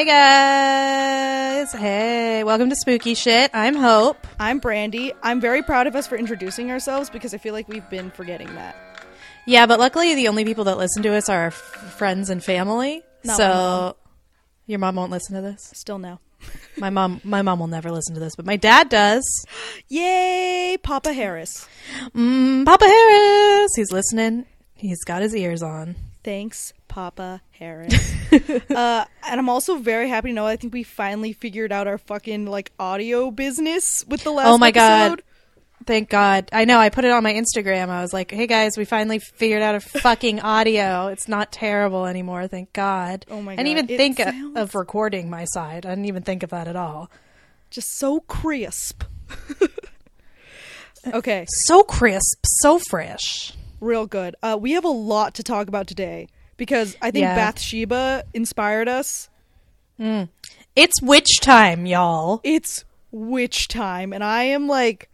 Hey guys. Hey, welcome to Spooky Shit. I'm Hope. I'm Brandi. I'm very proud of us for introducing ourselves because I feel like we've been forgetting that. Yeah, but luckily the only people that listen to us are our f- friends and family. Not so mom. your mom won't listen to this. Still no. My mom my mom will never listen to this, but my dad does. Yay, Papa Harris. Mm, Papa Harris. He's listening. He's got his ears on. Thanks, Papa Harris. uh, and I'm also very happy to know I think we finally figured out our fucking like audio business with the last Oh my God. Thank God. I know. I put it on my Instagram. I was like, "Hey guys, we finally figured out a fucking audio. It's not terrible anymore. Thank God." Oh my I didn't even It think sounds- of recording my side. I didn't even think of that at all. Just so crisp. okay, So crisp, so fresh. real good. Uh, we have a lot to talk about today because I think Yeah. Bathsheba inspired us. Mm. It's witch time, y'all. It's witch time, and I am like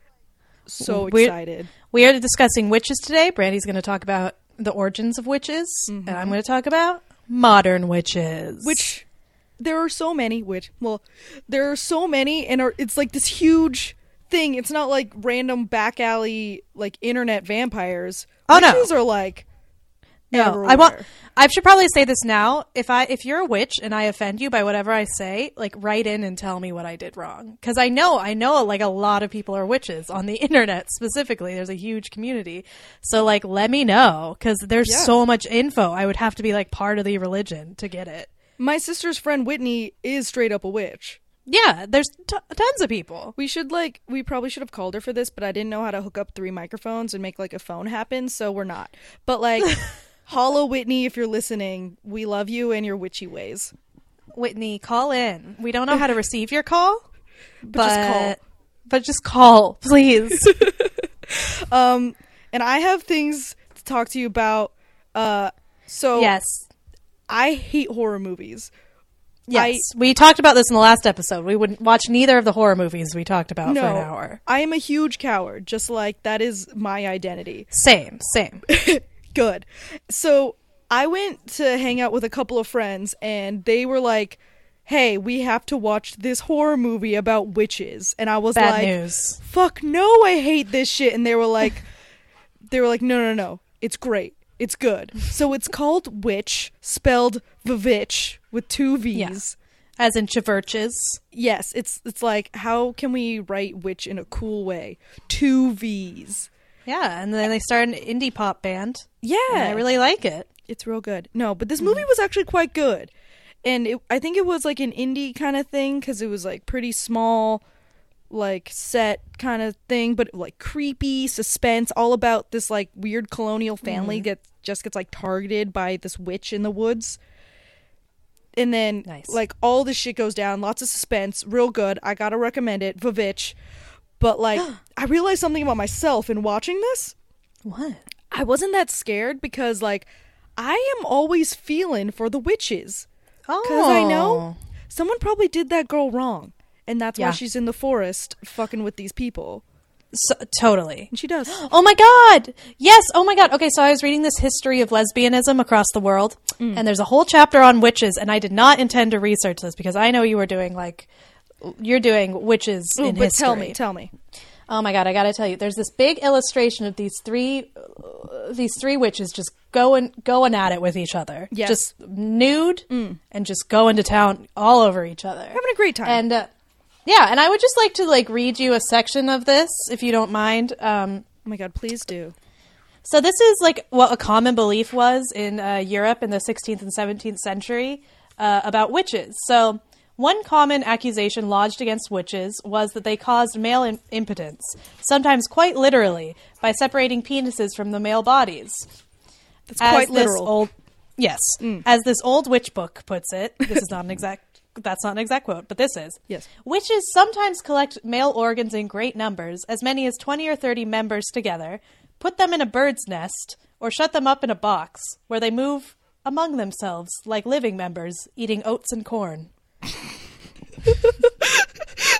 so We're- excited. We are discussing witches today. Brandi's going to talk about the origins of witches, and mm-hmm. I'm going to talk about modern witches. Which there are so many. Which well, there are so many, and are, it's like this huge thing. It's not like random back alley like internet vampires. Oh, no. Witches are like No, I want. I should probably say this now. If I if you're a witch and I offend you by whatever I say, like write in and tell me what I did wrong. Because I know I know like a lot of people are witches on the internet specifically. There's a huge community, so like let me know because there's Yeah. so much info. I would have to be like part of the religion to get it. My sister's friend Whitney is straight up a witch. Yeah, there's t- tons of people. We should like we probably should have called her for this, but I didn't know how to hook up three microphones and make like a phone happen, so we're not. But like Hollow Whitney, if you're listening, we love you and your witchy ways. Whitney, call in. We don't know how to receive your call, but just call. But just call, please. Um, and I have things to talk to you about. Uh, so yes. I hate horror movies. Yes, we talked about this in the last episode. We wouldn't watch neither of the horror movies we talked about no, for an hour. I am a huge coward. Just like that is my identity. Same, same. Good. So I went to hang out with a couple of friends, and they were like, "Hey, we have to watch this horror movie about witches." And I was Bad like, news. "Fuck no, I hate this shit." And they were like, "They were like, no, no, no, it's great." It's good. So it's called Witch, spelled Vivitch with two V's. Yeah. As in Chiverches. Yes, it's it's like how can we write witch in a cool way? Two V's. Yeah, and then they start an indie pop band. Yeah, And I really like it. it's real good. No, but this mm-hmm. movie was actually quite good, and it, I think it was like an indie kind of thing because it was like pretty small, like set kind of thing, but like creepy suspense, all about this like weird colonial family mm-hmm. that just gets like targeted by this witch in the woods. And then, Nice. like, all this shit goes down. Lots of suspense. Real good. I gotta recommend it. Vivitch. But, like, I realized something about myself in watching this. What? I wasn't that scared because like I am always feeling for the witches Oh. because I know someone probably did that girl wrong, and that's Yeah. why she's in the forest fucking with these people, So, totally. and she does. Oh my god! Yes, oh my god. Okay, so I was reading this history of lesbianism across the world, Mm. and there's a whole chapter on witches, and I did not intend to research this because I know you were doing like you're doing witches Ooh, in but history. tell me, tell me. Oh my god, I gotta tell you, there's this big illustration of these three, uh, these three witches just going going at it with each other, Yes. just nude and just going to town all over each other, Having a great time. and uh, yeah, and I would just like to like read you a section of this if you don't mind. Um, oh my god, please do. so this is like what a common belief was in uh, Europe in the 16th and 17th century uh, about witches. So one common accusation lodged against witches was that they caused male im- impotence, sometimes quite literally, by separating penises from the male bodies. That's As quite literal. old, yes, mm. as this old witch book puts it. This is not an exact. That's not an exact quote, but this is. Yes. Witches sometimes collect male organs in great numbers, as many as 20 or 30 members together, put them in a bird's nest, or shut them up in a box, where they move among themselves like living members, eating oats and corn.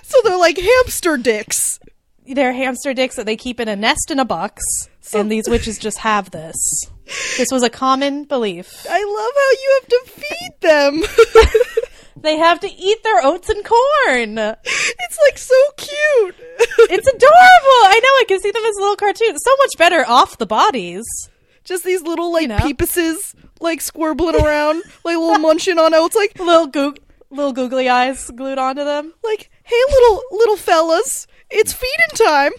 so they're like hamster dicks. They're hamster dicks that they keep in a nest in a box, and these witches just have this. This was a common belief. I love how you have to feed them. they have to eat their oats and corn. It's like so cute. It's adorable. I know. I can see them as little cartoons. So much better off the bodies. Just these little like You know? peepuses like squirbling around, like little munching on oats, like Little goog- little googly eyes glued onto them. like, hey little little fellas, it's feeding time.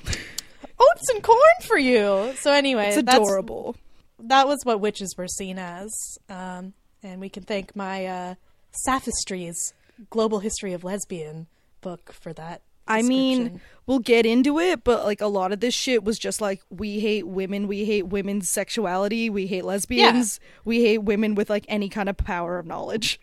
Oats and corn for you. So anyway, It's adorable. that was what witches were seen as. Um, and we can thank my uh, Sophistries Global History of Lesbian book for that. I mean, we'll get into it, but like a lot of this shit was just like we hate women, we hate women's sexuality, we hate lesbians, we hate women with like any kind of power of knowledge.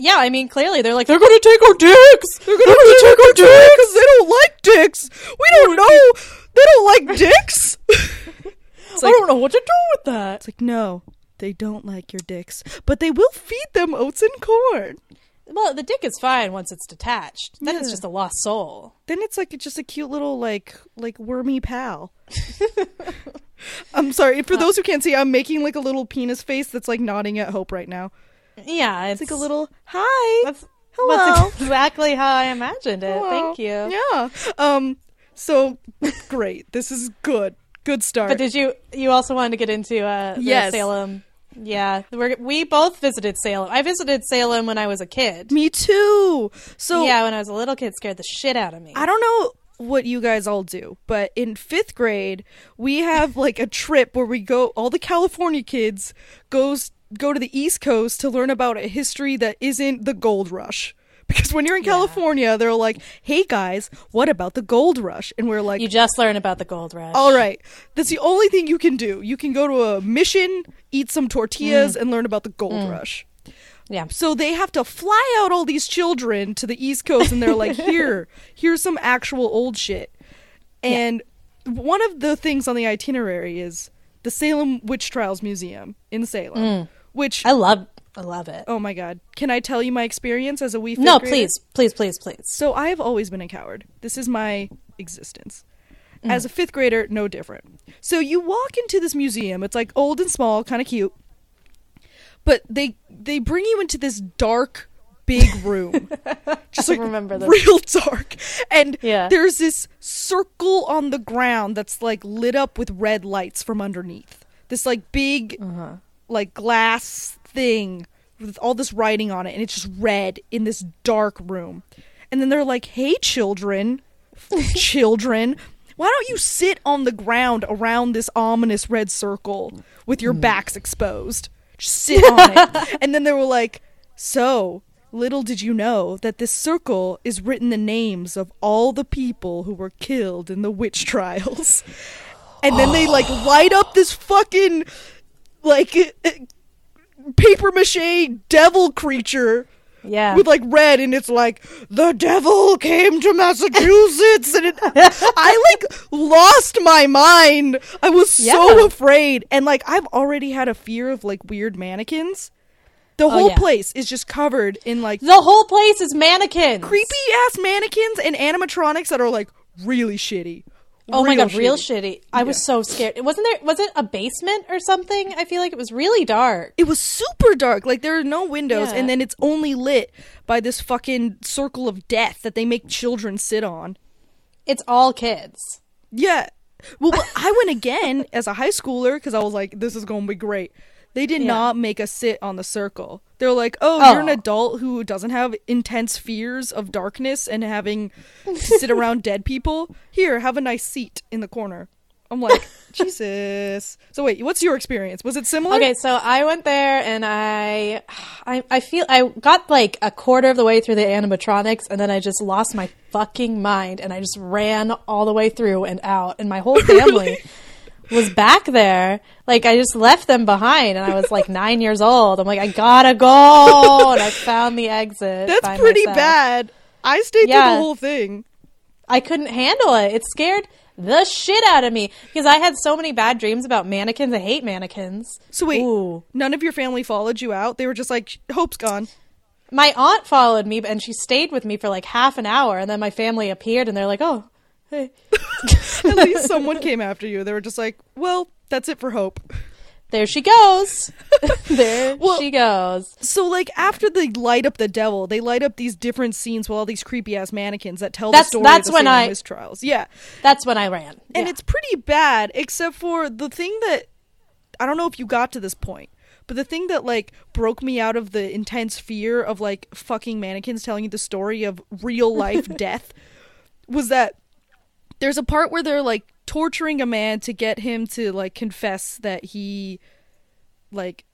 Yeah, I mean, clearly they're like, they're going to take our dicks! They're gonna take our dicks because they don't like dicks. We don't know. They don't like dicks. it's I don't know what to do with that. it's like no, they don't like your dicks, but they will feed them oats and corn. Well, the dick is fine once it's detached. Then it's just a lost soul. Then it's like just a cute little like like wormy pal. I'm sorry for those who can't see. I'm making like a little penis face that's like nodding at Hope right now. Yeah, it's, It's like a little hi. That's, Hello. That's exactly how I imagined it. Hello. Thank you. Yeah. Um. So great. This is good. Good start. But did you? You also wanted to get into uh, Yes. Salem. Yeah, we're, we both visited Salem. I visited Salem when I was a kid. Me too. So yeah, when I was a little kid, scared the shit out of me. I don't know what you guys all do, but in fifth grade, we have like a trip where we go. All the California kids goes go to the East Coast to learn about a history that isn't the gold rush. Because when you're in California, they're like, "Hey guys, what about the gold rush?" And we're like, You just learned about the gold rush. "All right, that's the only thing you can do. You can go to a mission, eat some tortillas, mm. and learn about the gold mm. rush." Yeah. So they have to fly out all these children to the East Coast and they're like, here, here's some actual old shit. And one of the things on the itinerary is the Salem Witch Trials Museum in Salem, mm. Which, I love. I love it. oh my God, can I tell you my experience as a wee no, grader? please, please, please, please. So I have always been a coward. This is my existence. As a fifth grader, no different. So you walk into this museum. It's like old and small, kind of cute. But they they bring you into this dark, big room, just like remember this. real dark. And Yeah. there's this circle on the ground that's like lit up with red lights from underneath. This like big, Uh-huh. Like glass thing with all this writing on it, and it's just red in this dark room. And then they're like, "Hey, children, children." Why don't you sit on the ground around this ominous red circle with your hmm. backs exposed? Just sit on it. and then they were like, So, little did you know that this circle is written the names of all the people who were killed in the witch trials. And then they like light up this fucking like paper mache devil creature Yeah. with like red and it's like the devil came to massachusetts and it, i like lost my mind i was so Yeah. afraid and like i've already had a fear of like weird mannequins the oh, whole Oh, yeah. place is just covered in like the whole place is mannequins. creepy ass mannequins and animatronics that are like really shitty Oh my god, real shitty. shitty. I was so scared. It wasn't there. Was it a basement or something? I feel like it was really dark. it was super dark. Like there are no windows, Yeah. and then it's only lit by this fucking circle of death that they make children sit on. It's all kids. Yeah. Well, I went again as a high schooler because I was like, "This is going to be great." They did Yeah. not make us sit on the circle. They're like, "Oh, you're an Oh. adult who doesn't have intense fears of darkness and having to sit around dead people. Here, have a nice seat in the corner." I'm like, Jesus. So wait, what's your experience? Was it similar? Okay, so I went there and I, I, I feel I got like a quarter of the way through the animatronics and then I just lost my fucking mind and I just ran all the way through and out and my whole family was back there. Like I just left them behind and I was like nine years old. I'm like I gotta go and I found the exit. That's pretty myself. bad. I stayed through Yeah. the whole thing. I couldn't handle it. It scared the shit out of me because I had so many bad dreams about mannequins. I hate mannequins. So wait, Ooh. none of your family followed you out? They were just like, Hope's gone. my aunt followed me and she stayed with me for like half an hour and then my family appeared and they're like oh hey At least someone came after you. They were just like, well, that's it for Hope. there she goes. there Well- she goes. So like after they light up the devil, they light up these different scenes with all these creepy ass mannequins that tell That's- the story that's of the when I- mistrials. Yeah. That's when I ran. And Yeah. it's pretty bad, except for the thing that I don't know if you got to this point, but the thing that like broke me out of the intense fear of like fucking mannequins telling you the story of real life death was that there's a part where they're like torturing a man to get him to like confess that he like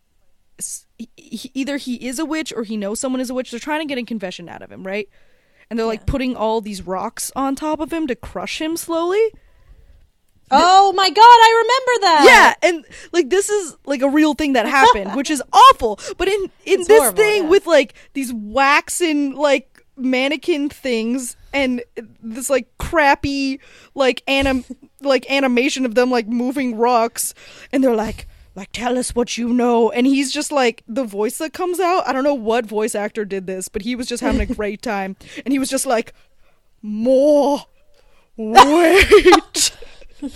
s- he- he- either he is a witch or he knows someone is a witch. They're trying to get a confession out of him, right? And they're like putting all these rocks on top of him to crush him slowly. oh my god, I remember that. Yeah, and like this is like a real thing that happened, which is awful. But in in It's this horrible, thing yeah. with like these waxen like mannequin things and this like crappy like anim like animation of them like moving rocks. And they're like like tell us what you know. And he's just like the voice that comes out. I don't know what voice actor did this but he was just having a great time. And he was just like more wait and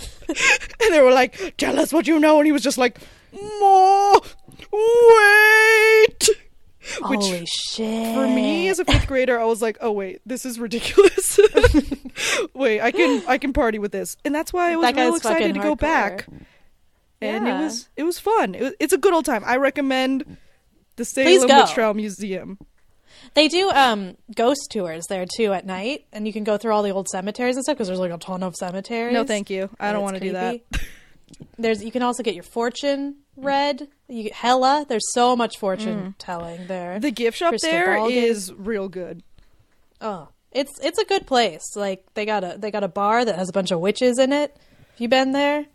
they were like, "Tell us what you know," and he was just like, "More, wait." Which Holy shit. for me as a fifth grader, I was like, "Oh wait, this is ridiculous." wait, I can I can party with this, and that's why I was That real excited to go hardcore. back. And Yeah. it was it was fun. It was, it's a good old time. I recommend the Salem. Witch Trial Museum. They do um ghost tours there too at night, and you can go through all the old cemeteries and stuff because there's like a ton of cemeteries. No, thank you. I don't want to do that. There's you can also get your fortune read. You hella. There's so much fortune telling there. The gift shop Crystal there ball game. is real good. oh, it's it's a good place. Like they got a they got a bar that has a bunch of witches in it. Have you been there?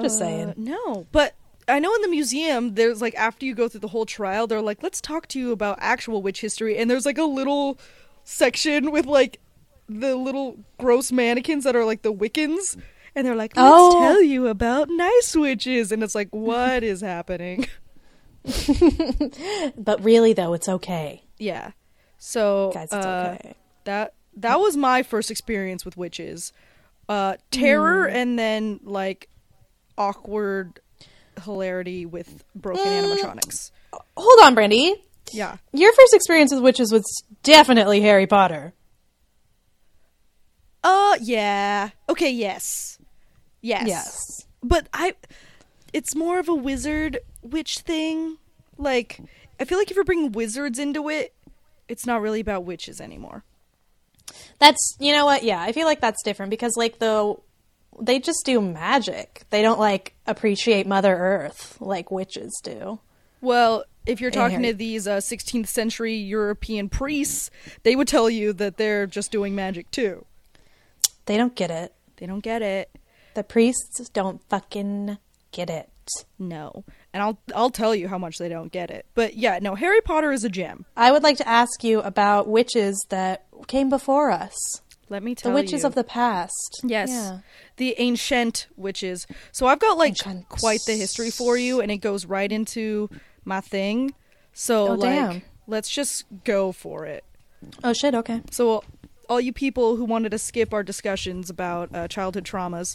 Just Uh, saying. No, but I know in the museum there's like after you go through the whole trial, they're like, let's talk to you about actual witch history, and there's like a little section with like the little gross mannequins that are like the Wiccans. And they're like, let's Oh. tell you about nice witches. And it's like, what is happening? But really though, it's okay, Yeah. So guys. It's uh, okay. that that was my first experience with witches. Uh terror Hmm. and then like awkward hilarity with broken Mm. animatronics. Hold on, Brandi. Yeah. Your first experience with witches was definitely Harry Potter. Uh yeah. Okay, yes. Yes. Yes. But I it's more of a wizard witch thing. Like I feel like if you're bringing wizards into it, it's not really about witches anymore. That's you know what? Yeah, I feel like that's different because like the they just do magic. They don't like appreciate Mother Earth like witches do. Well, if you're talking to these uh, 16th century European priests, they would tell you that they're just doing magic too. They don't get it. They don't get it. The priests don't fucking get it. No. And I'll I'll tell you how much they don't get it. But yeah, no, Harry Potter is a gem. I would like to ask you about witches that came before us. Let me tell you. The witches you. of the past. Yes. Yeah. The ancient witches. So I've got like Ancient. quite the history for you and it goes right into my thing. So Oh, like damn. let's just go for it. Oh shit, okay. So all you people who wanted to skip our discussions about uh, childhood traumas,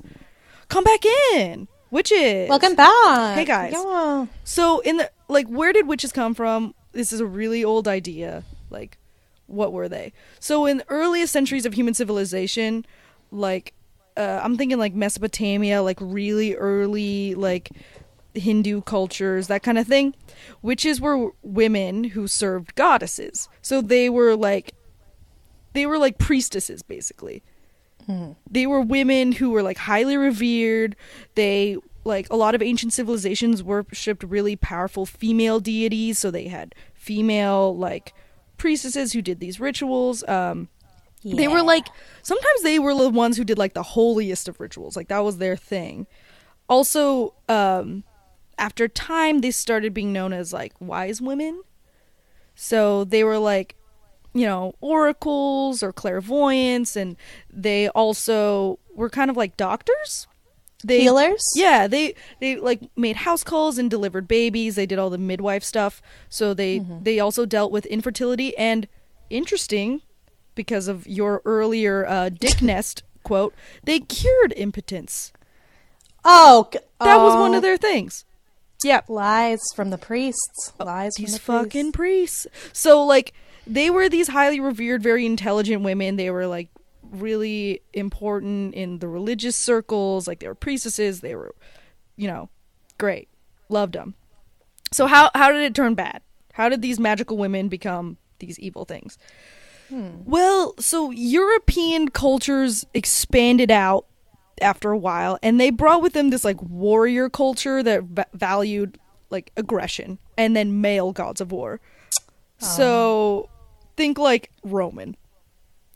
come back in. Witches. Welcome back. Hey, guys. Yeah. So in the like where did witches come from? This is a really old idea. Like what were they? So in the earliest centuries of human civilization, like uh, I'm thinking like Mesopotamia, like really early like Hindu cultures, that kind of thing. Witches were women who served goddesses. So they were like they were like priestesses basically they were women who were like highly revered. They like a lot of ancient civilizations worshipped really powerful female deities. So they had female like priestesses who did these rituals. Um they were like sometimes they were the ones who did like the holiest of rituals. Like that was their thing. Also um after time they started being known as like wise women. So they were like you know oracles or clairvoyants and they also were kind of like doctors they Healers? yeah they they like made house calls and delivered babies they did all the midwife stuff so they Mm-hmm. they also dealt with infertility and interesting because of your earlier uh, dick nest quote they cured impotence Oh, that was one of their things Yeah, Lies from the priests. Lies these from the fucking priests. priests. So like they were these highly revered, very intelligent women. They were like really important in the religious circles. Like they were priestesses. They were, you know, great. Loved them. So how how did it turn bad? How did these magical women become these evil things? Hmm. Well, so European cultures expanded out after a while, and they brought with them this like warrior culture that va- valued like aggression, and then male gods of war. So think like Roman.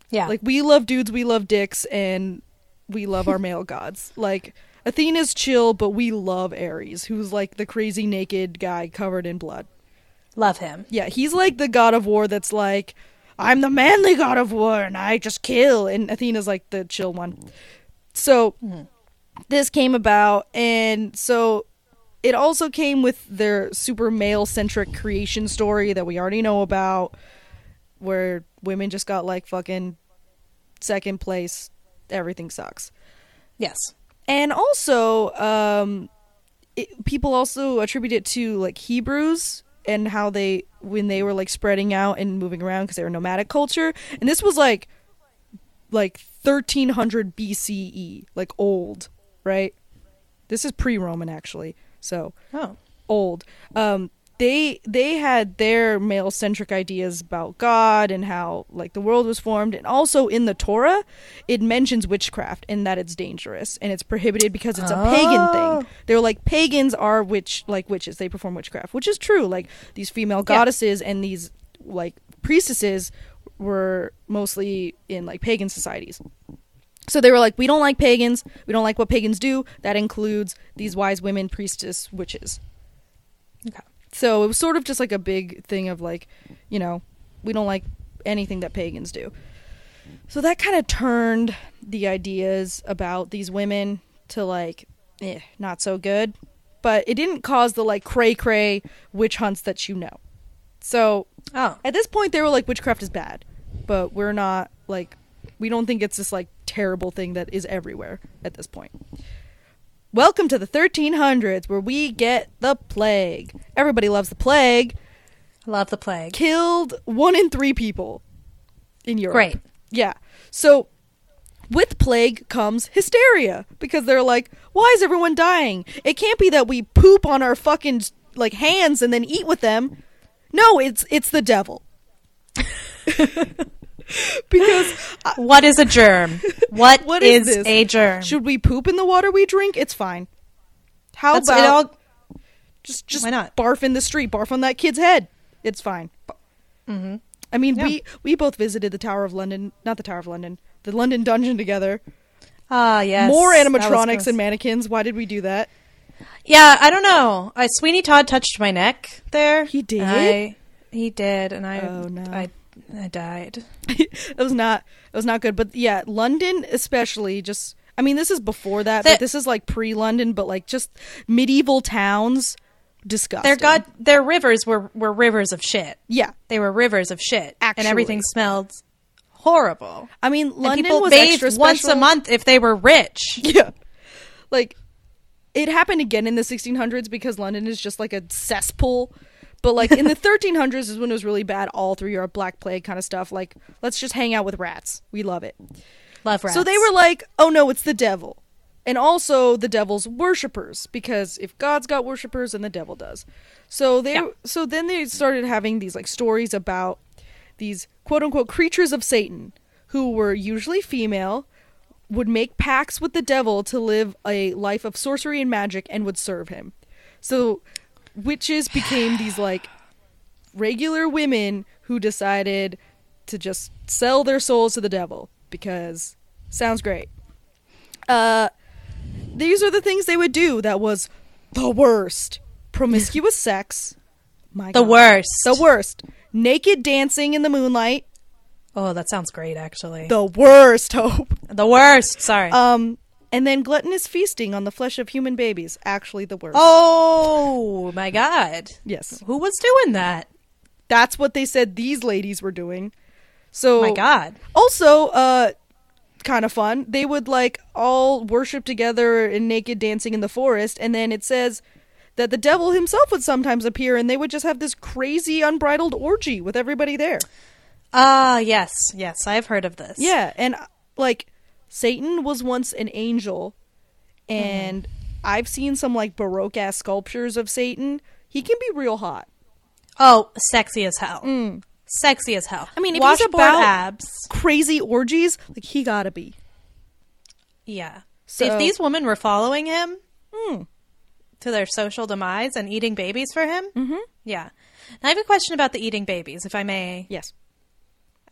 Yeah. Like we love dudes, we love dicks, and we love our male gods. Like Athena's chill, but we love Ares, who's like the crazy naked guy covered in blood. Love him. Yeah, he's like the god of war that's like, I'm the manly god of war and I just kill. And Athena's like the chill one. So mm-hmm. this came about, and so it also came with their super male centric creation story that we already know about, where women just got like fucking second place. Everything sucks. Yes. And also, um, it, people also attribute it to like Hebrews and how they when they were like spreading out and moving around because they were nomadic culture. And this was like like 1300 BCE, like old, right? This is pre-Roman actually. So, Oh. old. Um, they they had their male centric ideas about God and how like the world was formed, and also in the Torah, it mentions witchcraft and that it's dangerous and it's prohibited because it's a pagan Oh. thing. They're like pagans are witch like witches. They perform witchcraft, which is true. Like these female goddesses and these like priestesses were mostly in like pagan societies. So they were like, we don't like pagans. We don't like what pagans do. That includes these wise women, priestess, witches. Okay. So it was sort of just like a big thing of like, you know, we don't like anything that pagans do. So that kind of turned the ideas about these women to like, eh, not so good. But it didn't cause the like cray cray witch hunts that you know. So Oh. at this point, they were like, witchcraft is bad, but we're not like, we don't think it's this like terrible thing that is everywhere at this point. Welcome to the 1300s, where we get the plague. Everybody loves the plague. Love the plague. Killed one in three people in Europe. Great. Yeah. So with plague comes hysteria because they're like, why is everyone dying? It can't be that we poop on our fucking like hands and then eat with them. No, it's it's the devil. because uh, What is a germ? What, What is is, a germ? should we poop in the water we drink? It's fine. How That's about it all. just just Why not? barf in the street, barf on that kid's head? It's fine. Mm-hmm. I mean, Yeah. we we both visited the Tower of London, not the Tower of London, the London Dungeon together. Ah, yes. More animatronics and mannequins. Why did we do that? Yeah, I don't know. I Sweeney Todd touched my neck there. He did? I, he did, and I. Oh, no. I, I died. it was not it was not good. But yeah, London especially just. I mean, this is before that, but this is like pre-London, but like just medieval towns. Disgusting. Their god, their rivers were were rivers of shit. Yeah, They were rivers of shit, Actually. and everything smelled horrible. I mean, and London people was bathed extra once a month if they were rich. Yeah. Like it happened again in the 1600s because London is just like a cesspool. But like in the 1300s is when it was really bad all through Europe, Black Plague kind of stuff. Like let's just hang out with rats. We love it. Love rats. So they were like, "Oh no, it's the devil." And also the devil's worshippers because if God's got worshippers then the devil does. So they Yeah. so then they started having these like stories about these quote unquote creatures of Satan who were usually female would make pacts with the devil to live a life of sorcery and magic and would serve him. So witches became these like regular women who decided to just sell their souls to the devil because sounds great. Uh these are the things they would do that was the worst. Promiscuous sex. My the God. worst. The worst. Naked dancing in the moonlight. Oh, that sounds great. Actually, The worst, Hope. the worst. Sorry. Um, and then gluttonous feasting on the flesh of human babies. Actually, the worst. oh my god. yes, Who was doing that? that's what they said these ladies were doing. So, Oh my god. Also, uh, kind of fun. They would like all worship together in naked dancing in the forest, and then it says that the devil himself would sometimes appear and they would just have this crazy unbridled orgy with everybody there. Ah, yes, yes, I've heard of this. Yeah, and uh, like Satan was once an angel and I've seen some like baroque ass sculptures of Satan. He can be real hot. Oh, sexy as hell. Sexy as hell. I mean, if he's washboard about- abs. Crazy orgies, like he got to be. Yeah. So- if these women were following him Hmm. to their social demise and eating babies for him, mm-hmm. yeah. Now I have a question about the eating babies, if I may Yes.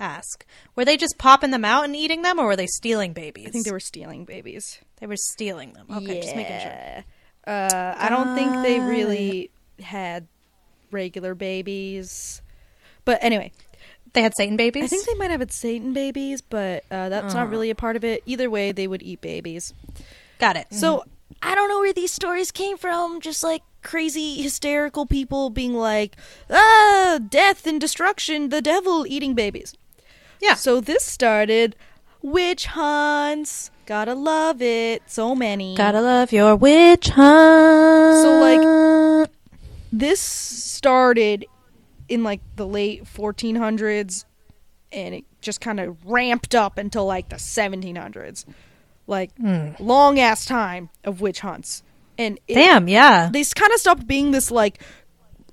Ask. Were they just popping them out and eating them, or were they stealing babies? I think they were stealing babies. They were stealing them. Okay, just making sure. Yeah. Uh, I don't think they really had regular babies. But anyway, They had Satan babies. I think they might have had Satan babies, but uh, that's not really a part of it. Either way, they would eat babies. got it. So I don't know where these stories came from. Just like crazy hysterical people being like, ah, death and destruction, the devil eating babies. Yeah. So this started witch hunts. Gotta love it. So many. Gotta love your witch hunt. So, like- this started in like the late 1400s and it just kind of ramped up until like the 1700s. Like hmm. long ass time of witch hunts. And it, damn, yeah. they kind of stopped being this like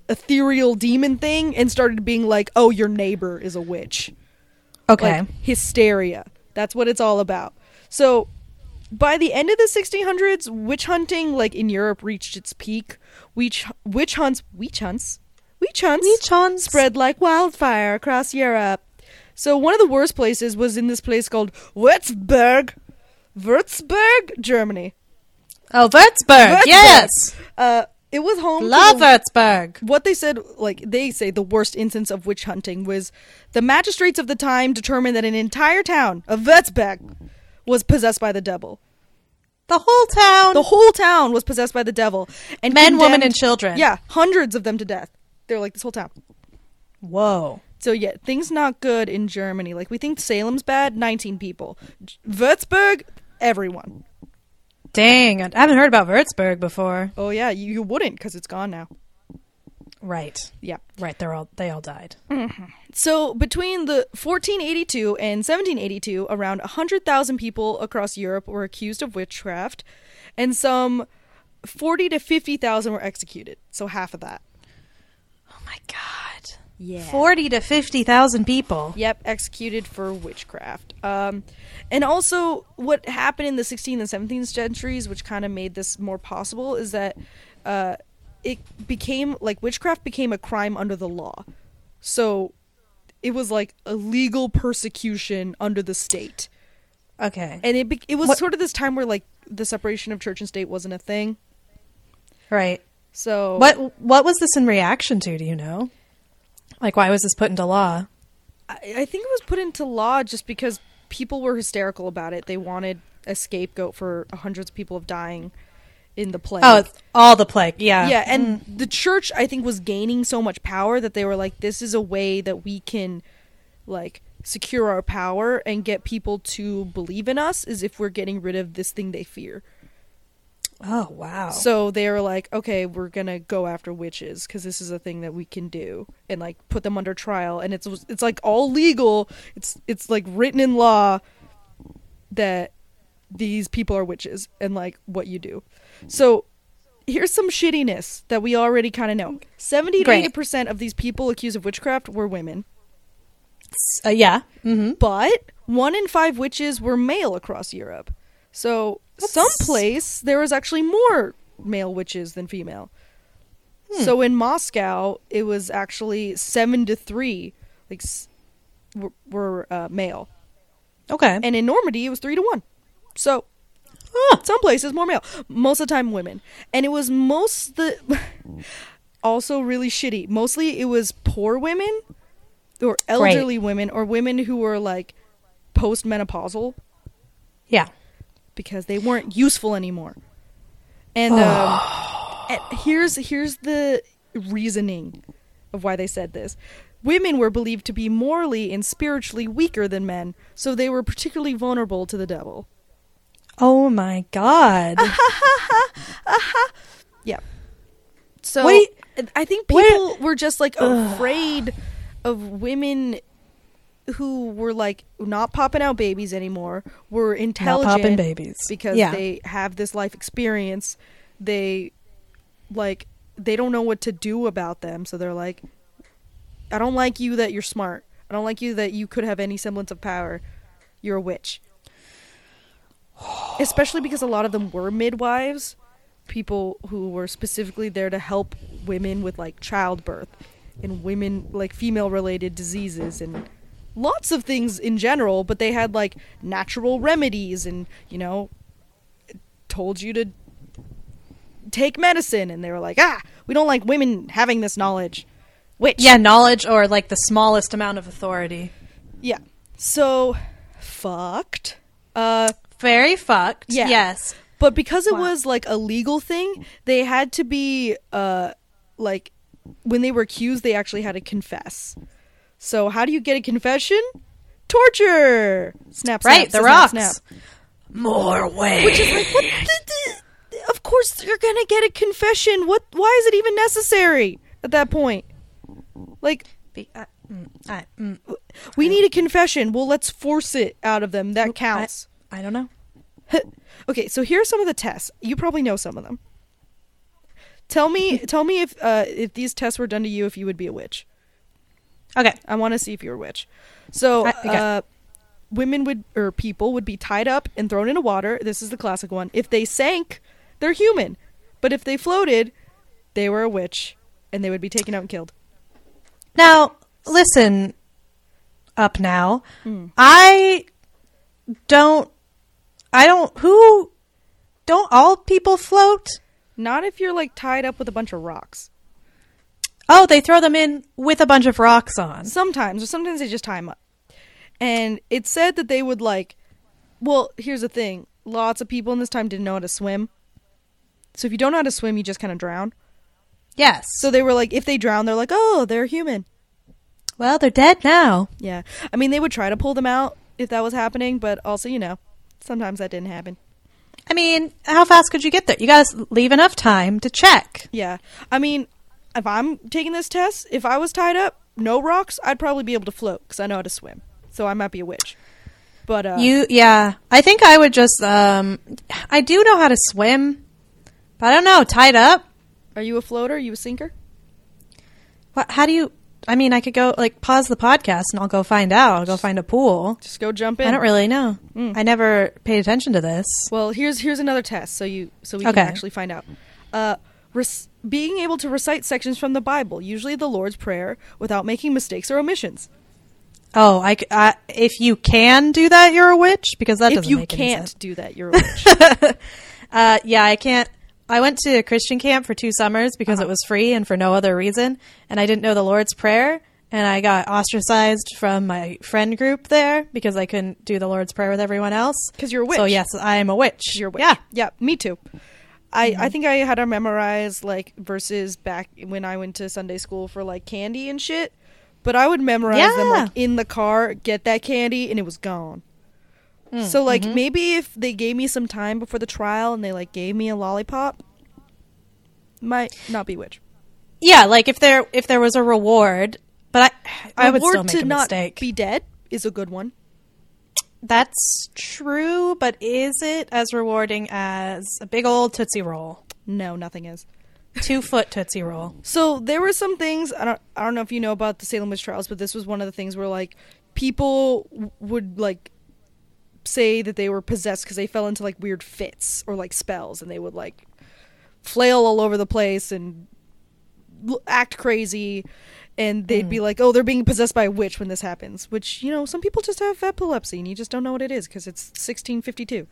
ethereal demon thing and started being like, "Oh, your neighbor is a witch." Okay. like hysteria. That's what it's all about. So by the end of the 1600s, witch hunting like in Europe reached its peak. Witch witch hunts, witch hunts, witch hunts, Witch hunts. spread like wildfire across Europe. So one of the worst places was in this place called Würzburg, Würzburg, Germany. oh, Würzburg. Würzburg. Yes. Uh, it was home to Love the- Würzburg. what they said, like they say, the worst instance of witch hunting was the magistrates of the time determined that an entire town of Würzburg was possessed by the devil. The whole town. The whole town was possessed by the devil, and Men, women, and children. Yeah, hundreds of them to death. They're like this whole town. Whoa. So yeah, things not good in Germany. Like we think Salem's bad, nineteen people. Würzburg, everyone. Dang. I haven't heard about Würzburg before. Oh yeah, you, you wouldn't because it's gone now. Right. Yeah. Right. They're all they all died. Mm-hmm. So between the 1482 and 1782, around 100,000 people across Europe were accused of witchcraft, and some 40 to 50,000 were executed. So half of that. Oh my god. Yeah. Forty to fifty thousand people. Yep, executed for witchcraft. Um, and also, what happened in the 16th and 17th centuries, which kind of made this more possible, is that uh, it became like witchcraft became a crime under the law. So it was like a legal persecution under the state. Okay. and it be- it was What- sort of this time where like the separation of church and state wasn't a thing. Right. So What what was this in reaction to? Do you know? Like, why was this put into law? I, I think it was put into law just because people were hysterical about it. They wanted a scapegoat for hundreds of people of dying in the plague. Oh, all the plague. Yeah. yeah, and mm. the church I think was gaining so much power that they were like, this is a way that we can like secure our power and get people to believe in us is if we're getting rid of this thing they fear. Oh wow. So they were like, okay, we're gonna go after witches because this is a thing that we can do, and like put them under trial, and it's it's like all legal. It's it's like written in law that these people are witches and like what you do. So here's some shittiness that we already kind of know. 70 to 80% of these people accused of witchcraft were women, uh, yeah. Mm-hmm. but one in five witches were male across Europe. So That's- someplace there was actually more male witches than female. So in Moscow, it was actually seven to three, like were, were uh, male, Okay. and in Normandy it was three to one. So Huh. some places more male, most of the time women, and it was most the also really shitty. Mostly it was poor women or elderly women or women who were like postmenopausal Yeah. Because they weren't useful anymore. And, um, and here's here's the reasoning of why they said this. Women were believed to be morally and spiritually weaker than men, so they were particularly vulnerable to the devil. Oh my god. Yeah. So you- I think where- people were just like afraid of women who were like not popping out babies anymore, were intelligent not popping babies. because Yeah. they have this life experience. They like they don't know what to do about them, so they're like I don't like you that you're smart. I don't like you that you could have any semblance of power. You're a witch. Especially because a lot of them were midwives, people who were specifically there to help women with like childbirth and women like female related diseases and lots of things in general, but they had like natural remedies and, you know, told you to take medicine and they were like, "Ah, we don't like women having this knowledge." Witch. Yeah, knowledge or like the smallest amount of authority. Yeah. So fucked. Uh Very fucked. Yeah. Yes. but because it Wow. was like a legal thing, they had to be uh like when they were accused they actually had to confess. So how do you get a confession? Torture. Snap, snap Right, the snap, rocks. snap. More ways. Which is like what the, the, of course you're going to get a confession. What why is it even necessary at that point? Like Be- uh, mm, I, mm, we need a confession. Well, let's force it out of them. That counts. I don't know. okay, so here are some of the tests. You probably know some of them. Tell me, tell me if uh, if these tests were done to you, if you would be a witch. Okay. I want to see if you're a witch. So, I- okay. uh, women would or people would be tied up and thrown into water. This is the classic one. If they sank, they're human, but if they floated, they were a witch, and they would be taken out and killed. Now, listen up now. Hmm. I don't I don't who don't all people float? Not if you're like tied up with a bunch of rocks. Oh, they throw them in with a bunch of rocks on. Sometimes, or sometimes they just tie them up. And it said that they would like. Well, here's the thing: lots of people in this time didn't know how to swim. So if you don't know how to swim, you just kind of drown. Yes. So they were like, if they drown, they're like, oh, they're human. well, they're dead now. Yeah, I mean, they would try to pull them out if that was happening, but also, you know, sometimes that didn't happen. I mean, how fast could you get there? You got to leave enough time to check. Yeah, I mean, if I'm taking this test, if I was tied up, no rocks, I'd probably be able to float because I know how to swim. So I might be a witch. But uh, You yeah, I think I would just um I do know how to swim. But I don't know, tied up? are you a floater? Are you a sinker? What how do you I mean, I could go like pause the podcast and I'll go find out. I'll go find a pool. Just go jump in. I don't really know. Mm. I never paid attention to this. Well, here's here's another test, so you so we Okay. can actually find out. Uh, rec- being able to recite sections from the Bible, usually the Lord's Prayer, without making mistakes or omissions. Oh, I, I- if you can do that, you're a witch because that if doesn't you make any can't do that, you're a witch. Uh, yeah, I can't. I went to a Christian camp for two summers because Uh-huh. it was free and for no other reason, and I didn't know the Lord's Prayer, and I got ostracized from my friend group there because I couldn't do the Lord's Prayer with everyone else. Because you're a witch. So yes, I am a witch. you're a witch. Yeah. yeah, me too. I, Mm-hmm. I think I had to memorize like verses back when I went to Sunday school for like candy and shit. But I would memorize them like in the car, get that candy, and it was gone. Mm, so like mm-hmm. maybe if they gave me some time before the trial and they like gave me a lollipop, might not be witch. Yeah, like if there if there was a reward, but I I would Reward still make to a not mistake. be dead is a good one. That's true, but is it as rewarding as a big old tootsie roll, No, nothing is. two foot tootsie roll? So there were some things I don't I don't know if you know about the Salem witch trials, but this was one of the things where like people would like say that they were possessed because they fell into like weird fits or like spells, and they would like flail all over the place and act crazy. And they'd be mm. like, "Oh, they're being possessed by a witch when this happens." Which you know, some people just have epilepsy, and you just don't know what it is because it's 1652.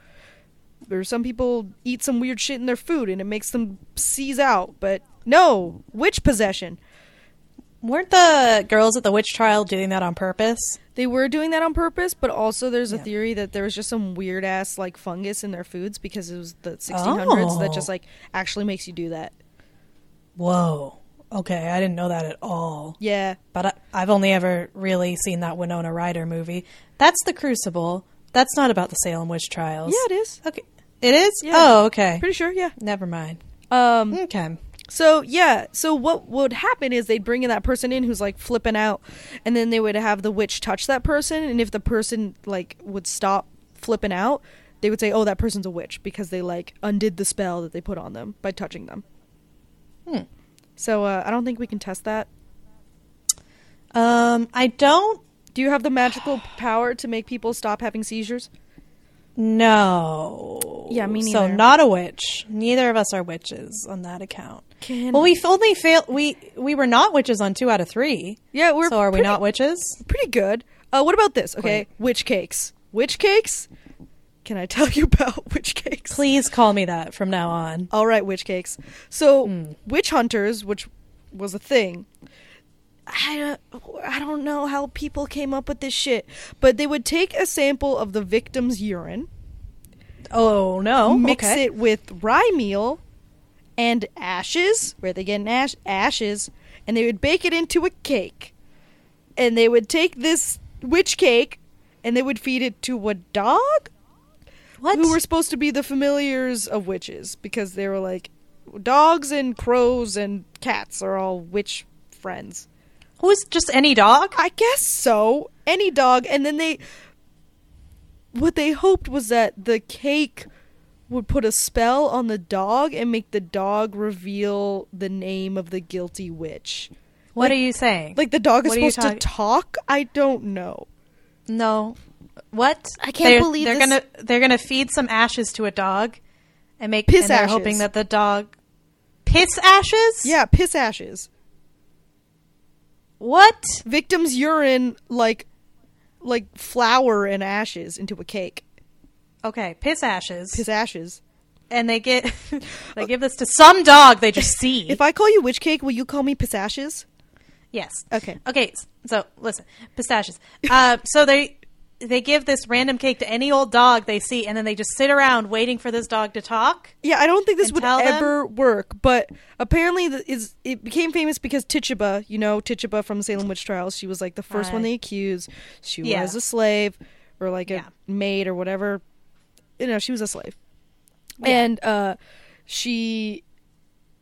Or some people eat some weird shit in their food, and it makes them seize out. But no, witch possession. Weren't the girls at the witch trial doing that on purpose? They were doing that on purpose, but also there's a Yeah. theory that there was just some weird ass like fungus in their foods because it was the 1600s that Oh. just like actually makes you do that. Whoa. Okay, I didn't know that at all. Yeah, But I, I've only ever really seen that Winona Ryder movie. That's The Crucible. That's not about the Salem witch trials. yeah, it is. Okay. It is? Yeah. Oh, okay. Pretty sure. Yeah. Never mind. Um. Okay. So yeah, so what would happen is they'd bring in that person in who's like flipping out, and then they would have the witch touch that person, and if the person like would stop flipping out, they would say, "Oh, that person's a witch," because they like undid the spell that they put on them by touching them. Hmm. So uh, I don't think we can test that. Um, I don't Do you have the magical power to make people stop having seizures? No. Yeah, me neither. So not a witch. Neither of us are witches on that account. Can Well, we've only failed. We we were not witches on two out of three. yeah, we're so are we not witches? pretty good. Uh, what about this? Okay, witch cakes. Witch cakes. Can I tell you about witch cakes? Please call me that from now on. All right, witch cakes. So, Hmm. witch hunters, which was a thing. I don't, I don't know how people came up with this shit, but they would take a sample of the victim's urine, Oh no! mix okay. it with rye meal and ashes, where they get ash- ashes, and they would bake it into a cake. And they would take this witch cake and they would feed it to a dog What? who were supposed to be the familiars of witches because they were like dogs and crows and cats are all witch friends. Who's just any dog? I guess so. Any dog and then they what they hoped was that the cake would put a spell on the dog and make the dog reveal the name of the guilty witch. What like- are you saying? Like the dog is What are you supposed to talk? I don't know. no. What? I can't They're- believe they're this- gonna they're gonna feed some ashes to a dog, and make Piss and they're ashes. hoping that the dog piss ashes. Yeah, piss ashes. What? Victim's urine like like flour and ashes into a cake. Okay, piss ashes. Piss ashes. and they get they give this to some dog they just see. If I call you witch cake, will you call me piss ashes? yes. Okay. Okay. So listen, pistachios. Uh, so they they give this random cake to any old dog they see, and then they just sit around waiting for this dog to talk. Yeah, I don't think this would tell them? ever work, but apparently the, is it became famous because Tituba, you know, Tituba from Salem witch trials, she was like the first one they accused. She Yeah. was a slave or like a Yeah. maid or whatever. You know, she was a slave. Yeah. And uh she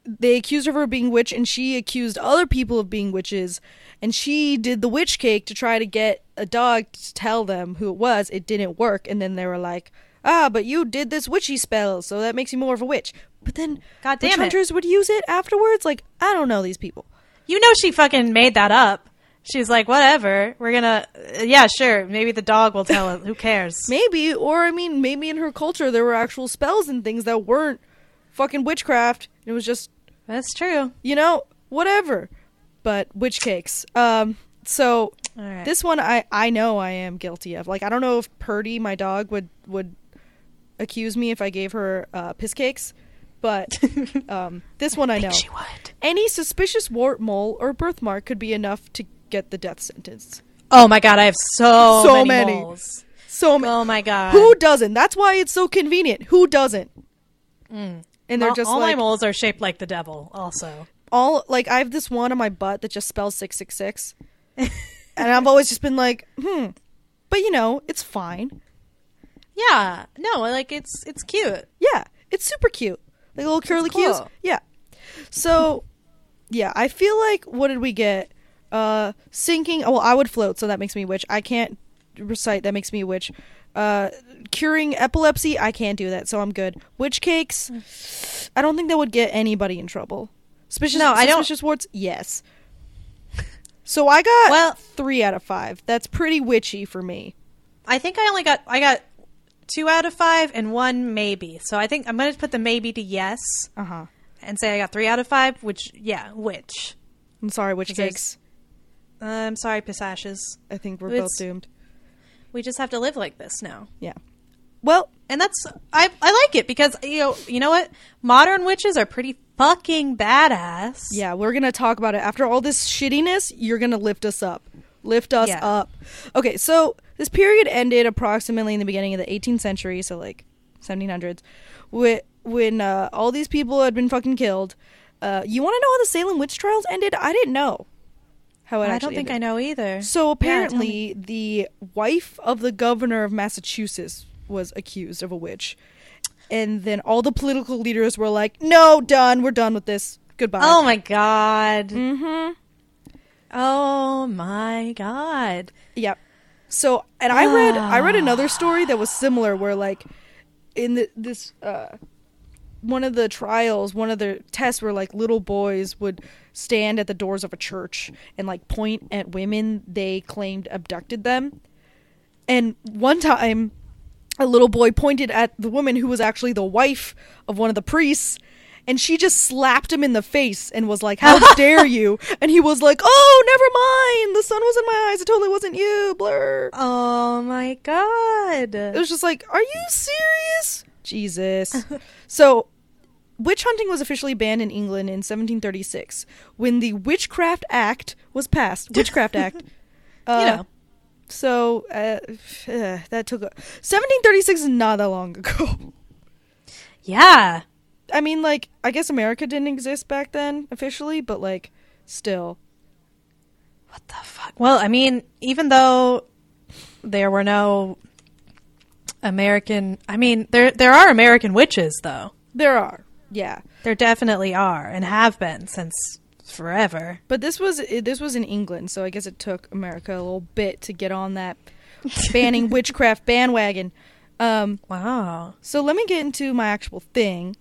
they accused her of being witch and she accused other people of being witches and she did the witch cake to try to get a dog to tell them who it was it didn't work and then they were like ah but you did this witchy spell so that makes you more of a witch but then God witch damn it. hunters would use it afterwards like i don't know these people You know she fucking made that up. She's like, whatever. We're gonna, uh, yeah, sure. Maybe the dog will tell it. Who cares? maybe or i mean maybe in her culture there were actual spells and things that weren't fucking witchcraft it was just That's true. you know, whatever. But witch cakes. Um, so right. this one I I know I am guilty of. Like I don't know if Purdy, my dog, would would accuse me if I gave her uh, piss cakes, but um, this one I know. she would. Any suspicious wart, mole, or birthmark could be enough to get the death sentence. Oh my god, I have so, So many, many. moles. So ma- Oh my god. who doesn't? That's why it's so convenient. Who doesn't? And they're all, just all like my moles are shaped like the devil. Also, all like I have this one on my butt that just spells six six six, and I've always just been like, hmm. But you know, it's fine. yeah, no, like it's it's cute. Yeah, it's super cute, like a little curly cool. cues. Yeah. So, yeah, I feel like what did we get? Uh, sinking. Oh, well, I would float, so that makes me a witch. I can't recite. That makes me a witch. Uh, curing epilepsy. I can't do that, so I'm good. Witch cakes. I don't think that would get anybody in trouble. Suspicious. No, I don't- Suspicious warts. Yes. So I got Well- three out of five. That's pretty witchy for me. I think I only got I got two out of five and one maybe. So I think I'm gonna put the maybe to yes Uh huh. and say I got three out of five. Which yeah, which. I'm sorry, witch cakes. I'm sorry, Pisashes. I think we're it's- both doomed. We just have to live like this now. Yeah. Well, and that's I I like it because you know you know what modern witches are pretty fucking badass. Yeah, we're gonna talk about it after all this shittiness. You're gonna lift us up, lift us Yeah. up. Okay, so this period ended approximately in the beginning of the 18th century, so like 1700s, when when uh, all these people had been fucking killed. Uh, you want to know how the Salem witch trials ended? I didn't know how it I don't think ended. I know either. So Yeah, apparently, the wife of the governor of Massachusetts was accused of a witch. And then all the political leaders were like, no, done. We're done with this. Goodbye. Oh my god. mm-hmm. Oh my god. Yep. So, and I read I read another story that was similar, where like in the, this uh, one of the trials, one of the tests where like little boys would stand at the doors of a church and like point at women they claimed abducted them. And one time, a little boy pointed at the woman who was actually the wife of one of the priests. And she just slapped him in the face and was like, How dare you? And he was like, Oh, never mind. The sun was in my eyes. It totally wasn't you. Blur. Oh my god. It was just like, Are you serious? Jesus. so, witch hunting was officially banned in England in 1736 when the Witchcraft Act was passed. Witchcraft Act. Uh, you know. So, uh, that took. A- 1736 is not that long ago. Yeah. I mean, like, I guess America didn't exist back then officially, but, like, still. What the fuck? Well, I mean, even though there were no American, I mean, there there are American witches though. There are. Yeah. There definitely are and have been since forever. But this was this was in England, so I guess it took America a little bit to get on that banning witchcraft bandwagon. Um, Wow. so let me get into my actual thing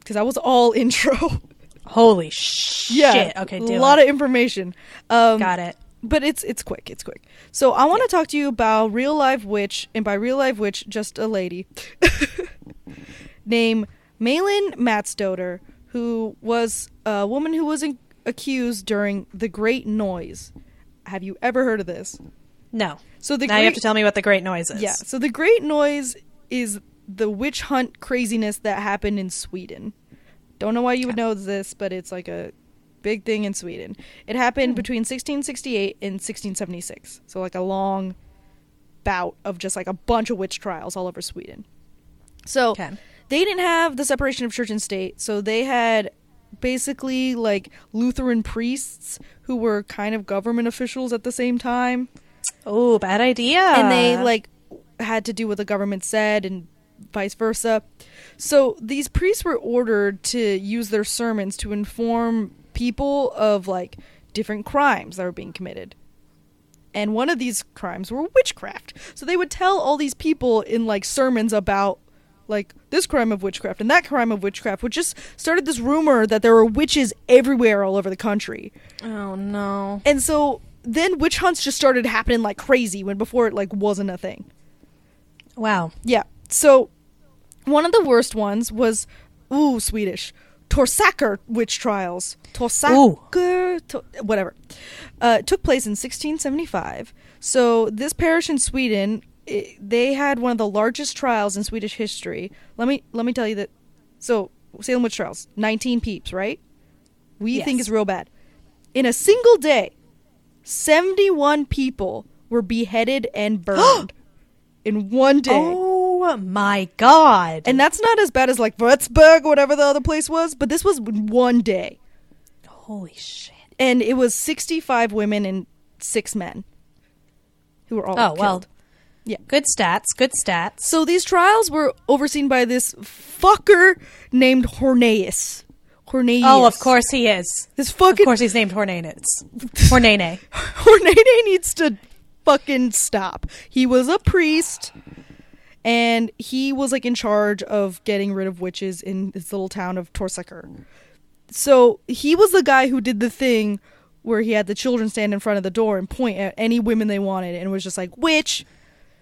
because I was all intro. Holy shit. yeah, Okay, deal. a lot it. of information. Um, Got it. but it's it's quick. It's quick. So I want to talk to you about real life witch, and by real life witch, just a lady named Malin Matsdotter, who was a woman who was in- accused during the Great Noise. Have you ever heard of this? No. So the now great, you have to tell me what the great noise is. yeah. So the Great Noise is the witch hunt craziness that happened in Sweden. Don't know why you would know this, but it's like a big thing in Sweden. It happened hmm. between 1668 and 1676. So like a long bout of just like a bunch of witch trials all over Sweden. So Okay. They didn't have the separation of church and state, so they had basically like Lutheran priests who were kind of government officials at the same time Oh, bad idea. and they like had to do what the government said and vice versa. So these priests were ordered to use their sermons to inform people of like different crimes that were being committed. And one of these crimes were witchcraft. So they would tell all these people in like sermons about like this crime of witchcraft and that crime of witchcraft, which just started this rumor that there were witches everywhere all over the country. Oh no. And so then witch hunts just started happening like crazy when before it like wasn't a thing. Wow. Yeah. So one of the worst ones was ooh Swedish Torsaker witch trials. Torsaker, to, whatever. Uh, took place in 1675. So this parish in Sweden, i they had one of the largest trials in Swedish history. Let me let me tell you that. So Salem witch trials, 19 peeps, right? We think is real bad. In a single day, 71 people were beheaded and burned in one day. Oh my god. And that's not as bad as like Würzburg or whatever the other place was, but this was one day. holy shit. And it was 65 women and 6 men who were all Oh, well. Yeah. Good stats. Good stats. So these trials were overseen by this fucker named Horneus. Horneus. Oh, of course he is. This fucking. Of course he's named Hornanus. Hornane. Hornene needs to fucking stop. He was a priest and he was like in charge of getting rid of witches in this little town of Torsaker. So he was the guy who did the thing where he had the children stand in front of the door and point at any women they wanted and was just like, witch.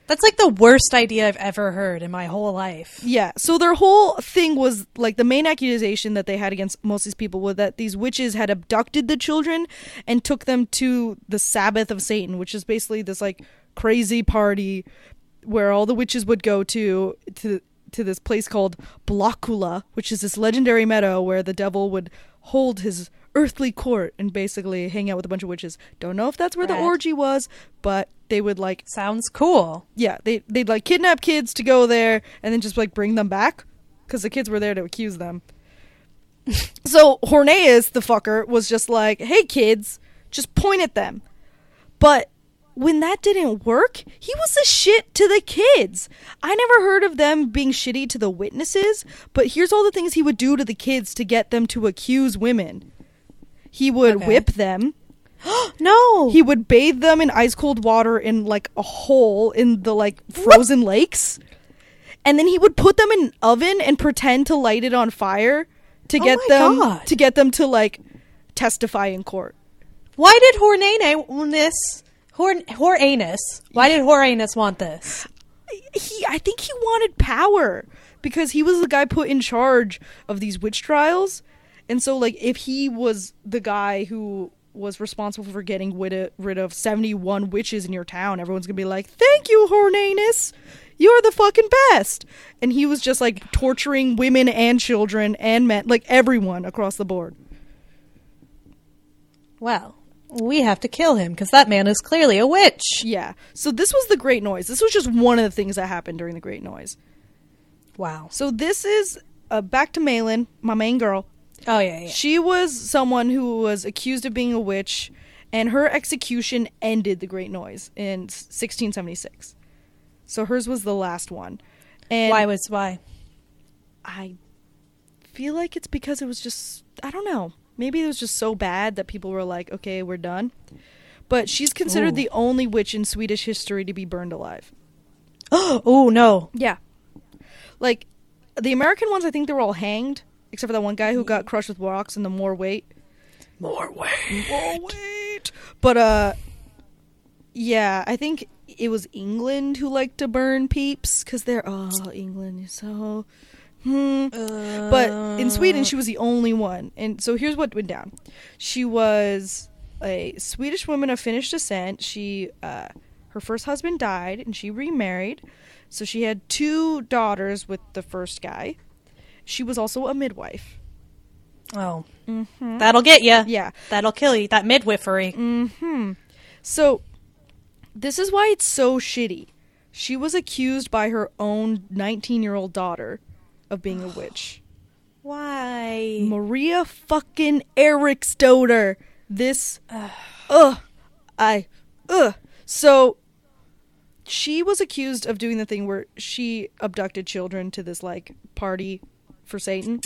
That's like the worst idea I've ever heard in my whole life. Yeah. So their whole thing was like the main accusation that they had against most of these people was that these witches had abducted the children and took them to the Sabbath of Satan, which is basically this like crazy party where all the witches would go to to to this place called Blockula, which is this legendary meadow where the devil would hold his earthly court and basically hang out with a bunch of witches. Don't know if that's where the orgy was, but they would like Sounds cool. yeah, they they'd like kidnap kids to go there and then just like bring them back because the kids were there to accuse them. so Horneus, the fucker, was just like, "Hey kids, just point at them." But when that didn't work, he was a shit to the kids. I never heard of them being shitty to the witnesses, but here's all the things he would do to the kids to get them to accuse women. He would Okay. whip them. No. He would bathe them in ice cold water in like a hole in the like frozen lakes. And then he would put them in an oven and pretend to light it on fire to Oh get my them God. to get them to like testify in court. Why did Hornanus Hor Horanus? Why did Horanus want this? he I think he wanted power because he was the guy put in charge of these witch trials. And so like if he was the guy who was responsible for getting rid of, rid of 71 witches in your town, everyone's to be like, "Thank you, Hornanus. You're the fucking best." And he was just like torturing women and children and men, like everyone across the board. Well, we have to kill him because that man is clearly a witch. Yeah. So this was the Great Noise. This was just one of the things that happened during the Great Noise. Wow. So this is uh, back to Malin, my main girl. Oh yeah, yeah. She was someone who was accused of being a witch, and her execution ended the Great Noise in 1676. So hers was the last one. And why was why? I feel like it's because it was just I don't know. Maybe it was just so bad that people were like, "Okay, we're done." But she's considered Ooh. the only witch in Swedish history to be burned alive. oh no. Yeah. Like the American ones, I think they were all hanged, except for that one guy who got crushed with rocks and the more weight. More weight. More weight. But uh yeah, I think it was England who liked to burn peeps cuz they're oh, England is so hmm. But in Sweden she was the only one. And so here's what went down. She was a Swedish woman of Finnish descent. She uh her first husband died and she remarried. So she had two daughters with the first guy. She was also a midwife. Oh, that'll get you. Yeah. That'll kill you. That midwifery. Mm-hmm. So this is why it's so shitty. She was accused by her own 19-year-old daughter of being a witch. Why? Maria fucking Eriksdotter. This ugh I ugh. So she was accused of doing the thing where she abducted children to this like party for Satan.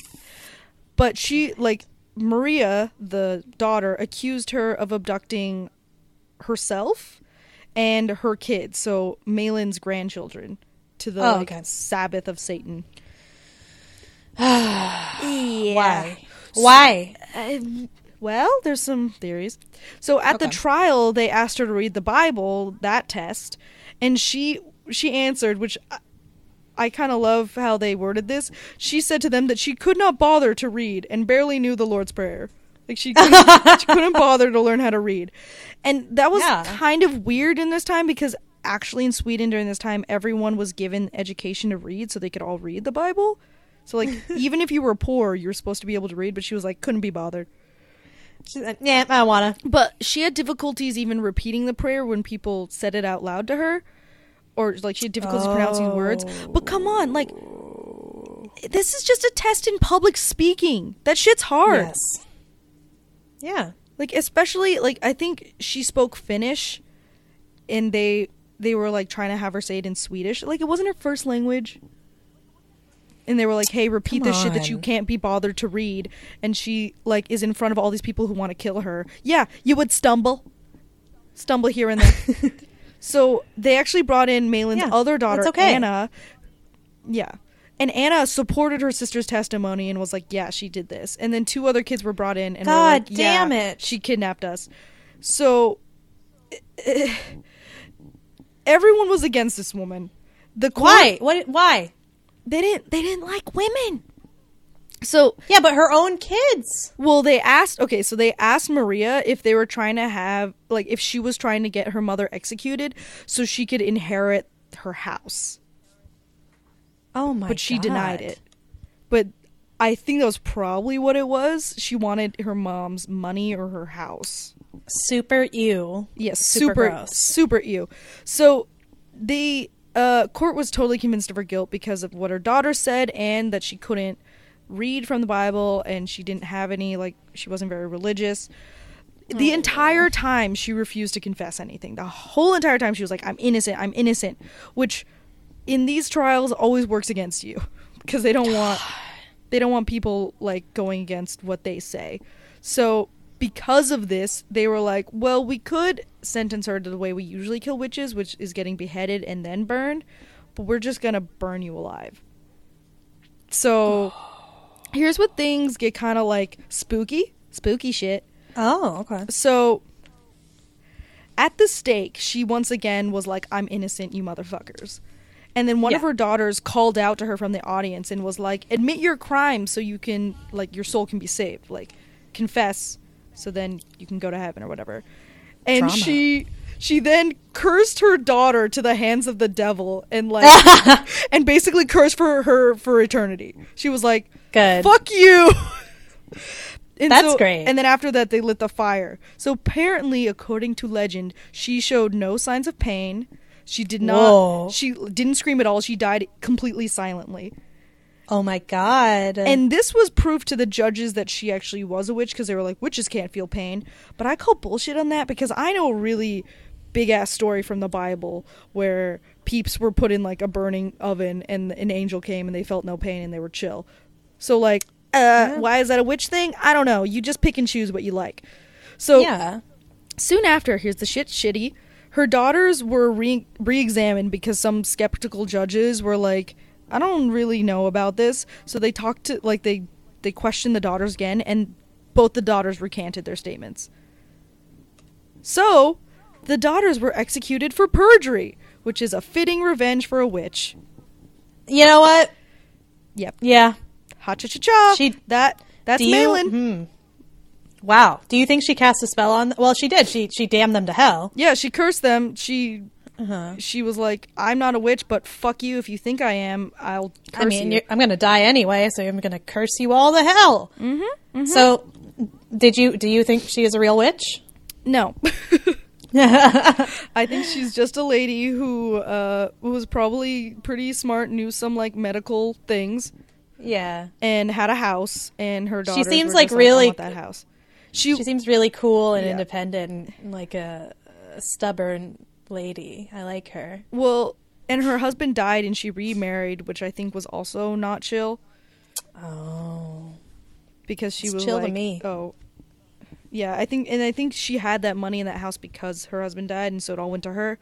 But she like Maria, the daughter, accused her of abducting herself and her kids, so Malin's grandchildren, to the Oh, like, okay. Sabbath of Satan. Why? Why? Uh, well, there's some theories. So at the trial, they asked her to read the Bible, that test, and she she answered, which I, kind of love how they worded this. She said to them that she could not bother to read and barely knew the Lord's Prayer. Like she couldn't, she couldn't bother to learn how to read, and that was Yeah. kind of weird in this time because actually in Sweden during this time everyone was given education to read so they could all read the Bible. So like even if you were poor, you were supposed to be able to read, but she was like couldn't be bothered. She's like, yeah, I wanna. But she had difficulties even repeating the prayer when people said it out loud to her. Or like she had difficulties pronouncing words. But come oh. on, like this is just a test in public speaking. That shit's hard. Yes. Yeah. Like especially like I think she spoke Finnish and they they were like trying to have her say it in Swedish. Like it wasn't her first language. And they were like, "Hey, repeat Come this shit that you can't be bothered to read." And she like is in front of all these people who want to kill her. Yeah, you would stumble. Stumble here and there. so, they actually brought in Malin's Yeah, other daughter okay. Anna. Yeah. And Anna supported her sister's testimony and was like, "Yeah, she did this." And then two other kids were brought in and God like, "Yeah, damn it. she kidnapped us." So everyone was against this woman. The court, Why? What? Why? They didn't. They didn't like women. So Yeah, but her own kids. well, they asked. Okay, so they asked Maria if they were trying to have like if she was trying to get her mother executed so she could inherit her house. Oh my! But she God. denied it. But I think that was probably what it was. She wanted her mom's money or her house. Super ew. Yes, Super super gross. super ew. So the uh, court was totally convinced of her guilt because of what her daughter said and that she couldn't read from the Bible and she didn't have any like she wasn't very religious. the oh. entire time she refused to confess anything. The whole entire time she was like, "I'm innocent. I'm innocent," which in these trials always works against you because they don't want they don't want people like going against what they say. So because of this, they were like, well, we could sentence her to the way we usually kill witches, which is getting beheaded and then burned, but we're just gonna burn you alive. So oh. Here's what things get kind of like spooky, spooky shit. Oh, okay. So at the stake, she once again was like, I'm innocent, you motherfuckers. And then one of her daughters called out to her from the audience and was like, admit your crime so you can, like, your soul can be saved. Like, confess so then you can go to heaven or whatever. And she. She then cursed her daughter to the hands of the devil and like and basically cursed for her for eternity. She was like, Good. "Fuck you." And That's so- great. And then after that, they lit the fire. So apparently, according to legend, she showed no signs of pain. She did not. Whoa. She didn't scream at all. She died completely silently. Oh my god. And this was proof to the judges that she actually was a witch because they were like, witches can't feel pain. But I call bullshit on that because I know really big ass story from the Bible where peeps were put in like a burning oven and an angel came and they felt no pain and they were chill. So like, uh, why is that a witch thing? I don't know. You just pick and choose what you like. So yeah. Soon after, here's the shit shitty. Her daughters were re examined because some skeptical judges were like, I don't really know about this. So they talked to like they they questioned the daughters again and both the daughters recanted their statements. So, the daughters were executed for perjury, which is a fitting revenge for a witch. You know what? Yep. Yeah. Ha cha cha cha. She- that that's Malin. hmm. Wow. Do you think she cast a spell on? Well, she did. She she damned them to hell. Yeah, she cursed them. She Uh-huh. she was like, "I'm not a witch, but fuck you if you think I am. I'll curse I mean, you." I'm going to die anyway, so I'm going to curse you all to hell. Mm-hmm, So, did you? Do you think she is a real witch? No. I think she's just a lady who uh, was probably pretty smart, knew some like medical things, Yeah. and had a house. And her daughter. She seems like really- that house. She, She seems really cool and Yeah. independent, and like a, a stubborn lady. I like her. well, and her husband died, and she remarried, which I think was also not chill Oh. because she It's was chill to me. oh. Yeah, I think, and I think she had that money in that house because her husband died, and so it all went to her.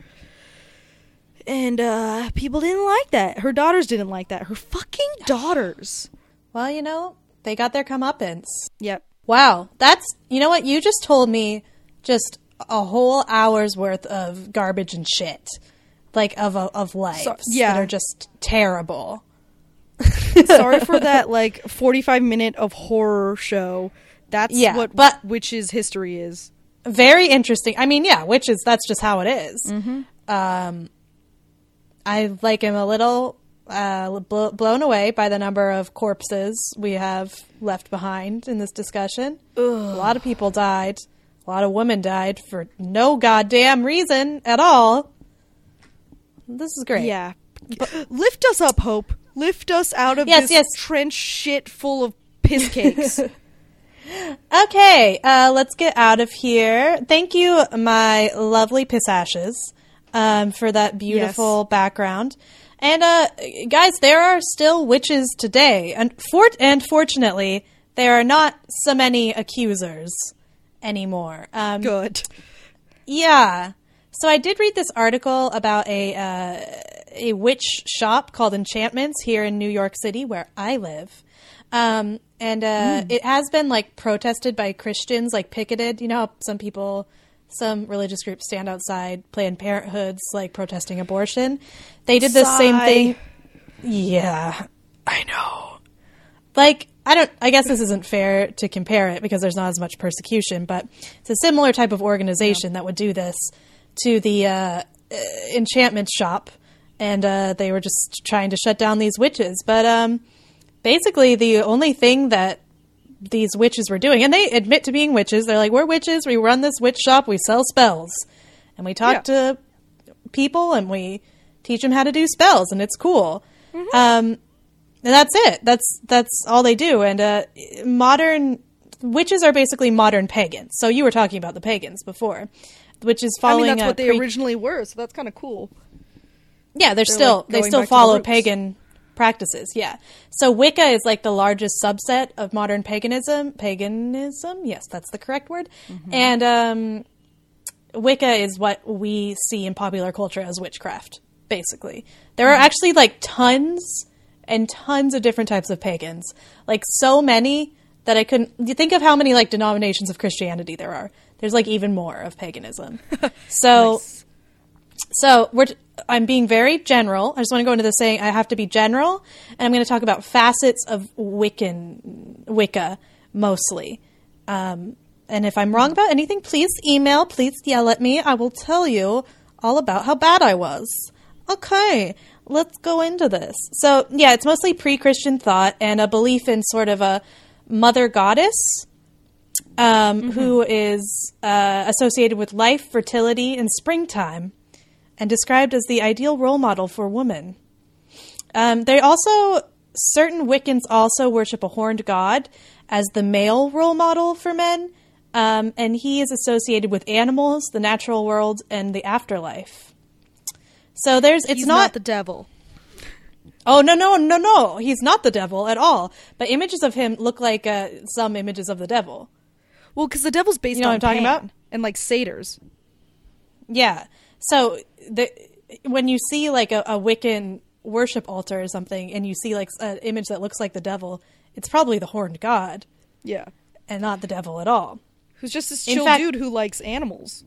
And uh people didn't like that. Her daughters didn't like that. Her fucking daughters. Well, you know, they got their comeuppance. Yep. Wow, that's you know what you just told me just a whole hour's worth of garbage and shit, like of of lives yeah. that are just terrible. Sorry for that like 45 minute of horror show. That's Yeah, what but- witches history is. Very interesting. I mean, yeah, witches. That's just how it is. Um, I like am a little uh, bl- blown away by the number of corpses we have left behind in this discussion. A lot of people died. A lot of women died for no goddamn reason at all. This is great. Yeah. Lift us up, Hope. Lift us out of Yes, this yes. trench shit full of piss cakes. Okay, uh, let's get out of here. Thank you, my lovely piss ashes, um, for that beautiful background. And uh, guys, there are still witches today, and for- and fortunately, there are not so many accusers anymore. Um, Good. yeah. So I did read this article about a uh, a witch shop called Enchantments here in New York City, where I live. Um, and uh, it has been like protested by Christians, like picketed. You know, how some people, some religious groups stand outside Planned Parenthoods, like protesting abortion. They did the same thing. Yeah, I know. Like, I don't, I guess this isn't fair to compare it because there's not as much persecution, but it's a similar type of organization that would do this to the uh, enchantment shop. And uh, they were just trying to shut down these witches. But um, basically, the only thing that these witches were doing, and they admit to being witches, they're like, we're witches, we run this witch shop, we sell spells. And we talk to people and we teach them how to do spells, and it's cool. Um, and that's it. That's that's all they do. And uh, modern witches are basically modern pagans. So you were talking about the pagans before, which is I following. mean, that's what they pre- originally were, so that's kind of cool. Yeah, they're, still like, they still to the follow pagan practices. Yeah. So Wicca is like the largest subset of modern paganism. Paganism, yes, that's the correct word. Mm-hmm. And um, Wicca is what we see in popular culture as witchcraft. Basically, there Mm-hmm. are actually like tons and tons of different types of pagans. Like so many that I couldn't. You think of how many like denominations of Christianity there are. There's like even more of paganism. So. Nice. So we're I'm being very general. I just want to go into the saying I have to be general, and I'm going to talk about facets of Wiccan Wicca mostly. Um, and if I'm wrong about anything, please email, please yell at me. I will tell you all about how bad I was. Okay, let's go into this. So yeah, it's mostly pre-Christian thought and a belief in sort of a mother goddess um, who is uh, associated with life, fertility, and springtime, and described as the ideal role model for women. Um, they also certain Wiccans also worship a horned god as the male role model for men, um, and he is associated with animals, the natural world, and the afterlife. So there's it's He's not, not the devil. Oh no no no no! He's not the devil at all. But images of him look like uh, some images of the devil. Well, because the devil's based You know on what I'm talking about? and like satyrs. Yeah. So the when you see like a, a Wiccan worship altar or something, and you see like an image that looks like the devil, it's probably the horned god Yeah, and not the devil at all. who's just this chill fact- dude who likes animals.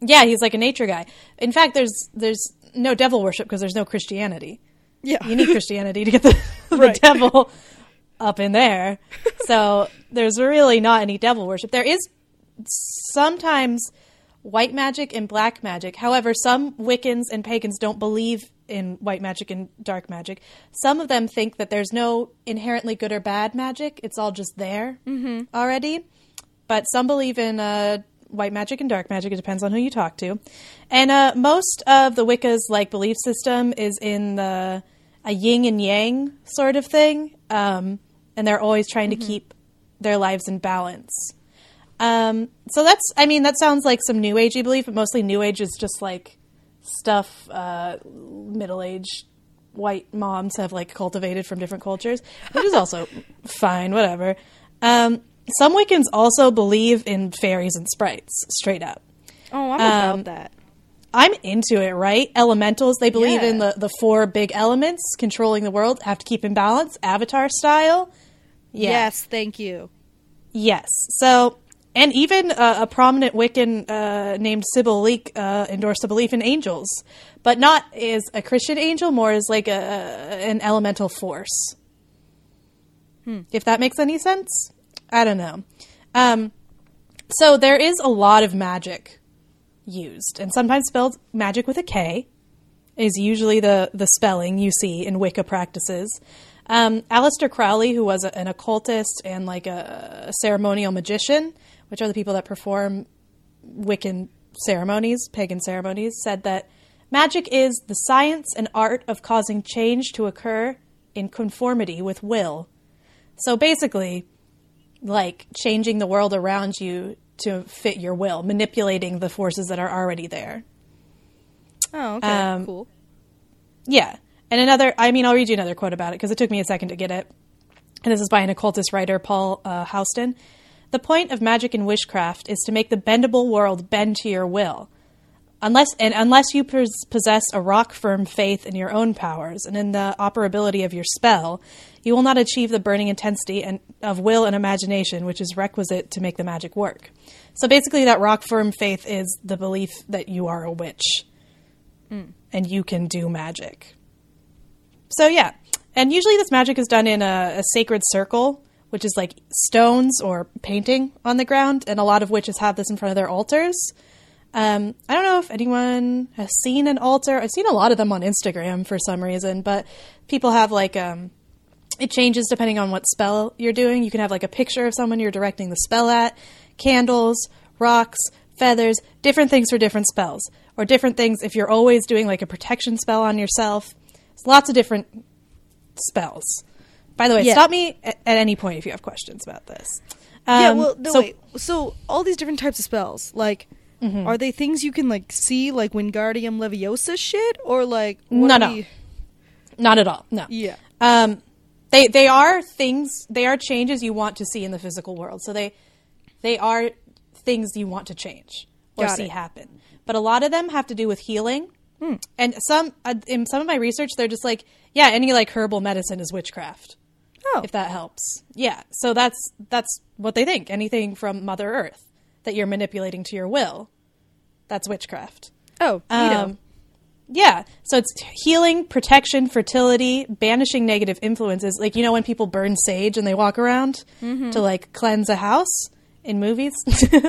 Yeah, he's like a nature guy. In fact, there's there's no devil worship because there's no Christianity. Yeah, You need Christianity to get the, the devil up in there. So there's really not any devil worship. There is sometimes white magic and black magic. However, some Wiccans and pagans don't believe in white magic and dark magic. Some of them think that there's no inherently good or bad magic. It's all just there already. But some believe in uh, white magic and dark magic. It depends on who you talk to. And uh, most of the Wicca's like belief system is in the a yin and yang sort of thing, um, and they're always trying to keep their lives in balance. Um, so that's, I mean, that sounds like some New Agey belief, but mostly New Age is just like stuff uh, middle-aged white moms have like cultivated from different cultures, which is also fine, whatever. Um, some Wiccans also believe in fairies and sprites, straight up. Oh, I'm Um, about that. I'm into it, right? Elementals, they believe Yeah. in the, the four big elements controlling the world, have to keep in balance, avatar style. Yeah. Yes, thank you. Yes. So, and even uh, a prominent Wiccan uh, named Sybil Leek uh, endorsed a belief in angels, but not as a Christian angel, more as like a, an elemental force. If that makes any sense, I don't know. Um, so there is a lot of magic used, and sometimes spelled magic with a K is usually the the spelling you see in Wicca practices. Um, Aleister Crowley, who was a, an occultist and like a, a ceremonial magician, which are the people that perform Wiccan ceremonies, pagan ceremonies, said that magic is the science and art of causing change to occur in conformity with will. So basically, like changing the world around you to fit your will, manipulating the forces that are already there. Oh, okay, Um, cool. Yeah. And another, I mean, I'll read you another quote about it because it took me a second to get it. And this is by an occultist writer, Paul uh, Huson. The point of magic and witchcraft is to make the bendable world bend to your will. Unless and unless you pos- possess a rock firm faith in your own powers and in the operability of your spell, you will not achieve the burning intensity and of will and imagination which is requisite to make the magic work. So basically, that rock firm faith is the belief that you are a witch and you can do magic. So yeah, and usually this magic is done in a, a sacred circle, which is like stones or painting on the ground, and a lot of witches have this in front of their altars. Um, I don't know if anyone has seen an altar. I've seen a lot of them on Instagram for some reason, but people have like um, it changes depending on what spell you're doing. You can have like a picture of someone you're directing the spell at, candles, rocks, feathers, different things for different spells, or different things if you're always doing like a protection spell on yourself. It's lots of different spells. By the way, Yeah. stop me at, at any point if you have questions about this. yeah, Um, well, no, so wait. So all these different types of spells, like, Mm-hmm. are they things you can like see, like Wingardium Leviosa shit, or like No, no. you- not at all. No. yeah, Um, they they are things. They are changes you want to see in the physical world. So they they are things you want to change or Got see it. happen. But a lot of them have to do with healing. Hmm. And some uh, in some of my research, they're just like, yeah, any like herbal medicine is witchcraft. Oh, If that helps, yeah. So that's that's what they think. Anything from Mother Earth that you're manipulating to your will, that's witchcraft. oh. Um, yeah. So it's healing, protection, fertility, banishing negative influences. Like, you know, when people burn sage and they walk around to like cleanse a house in movies?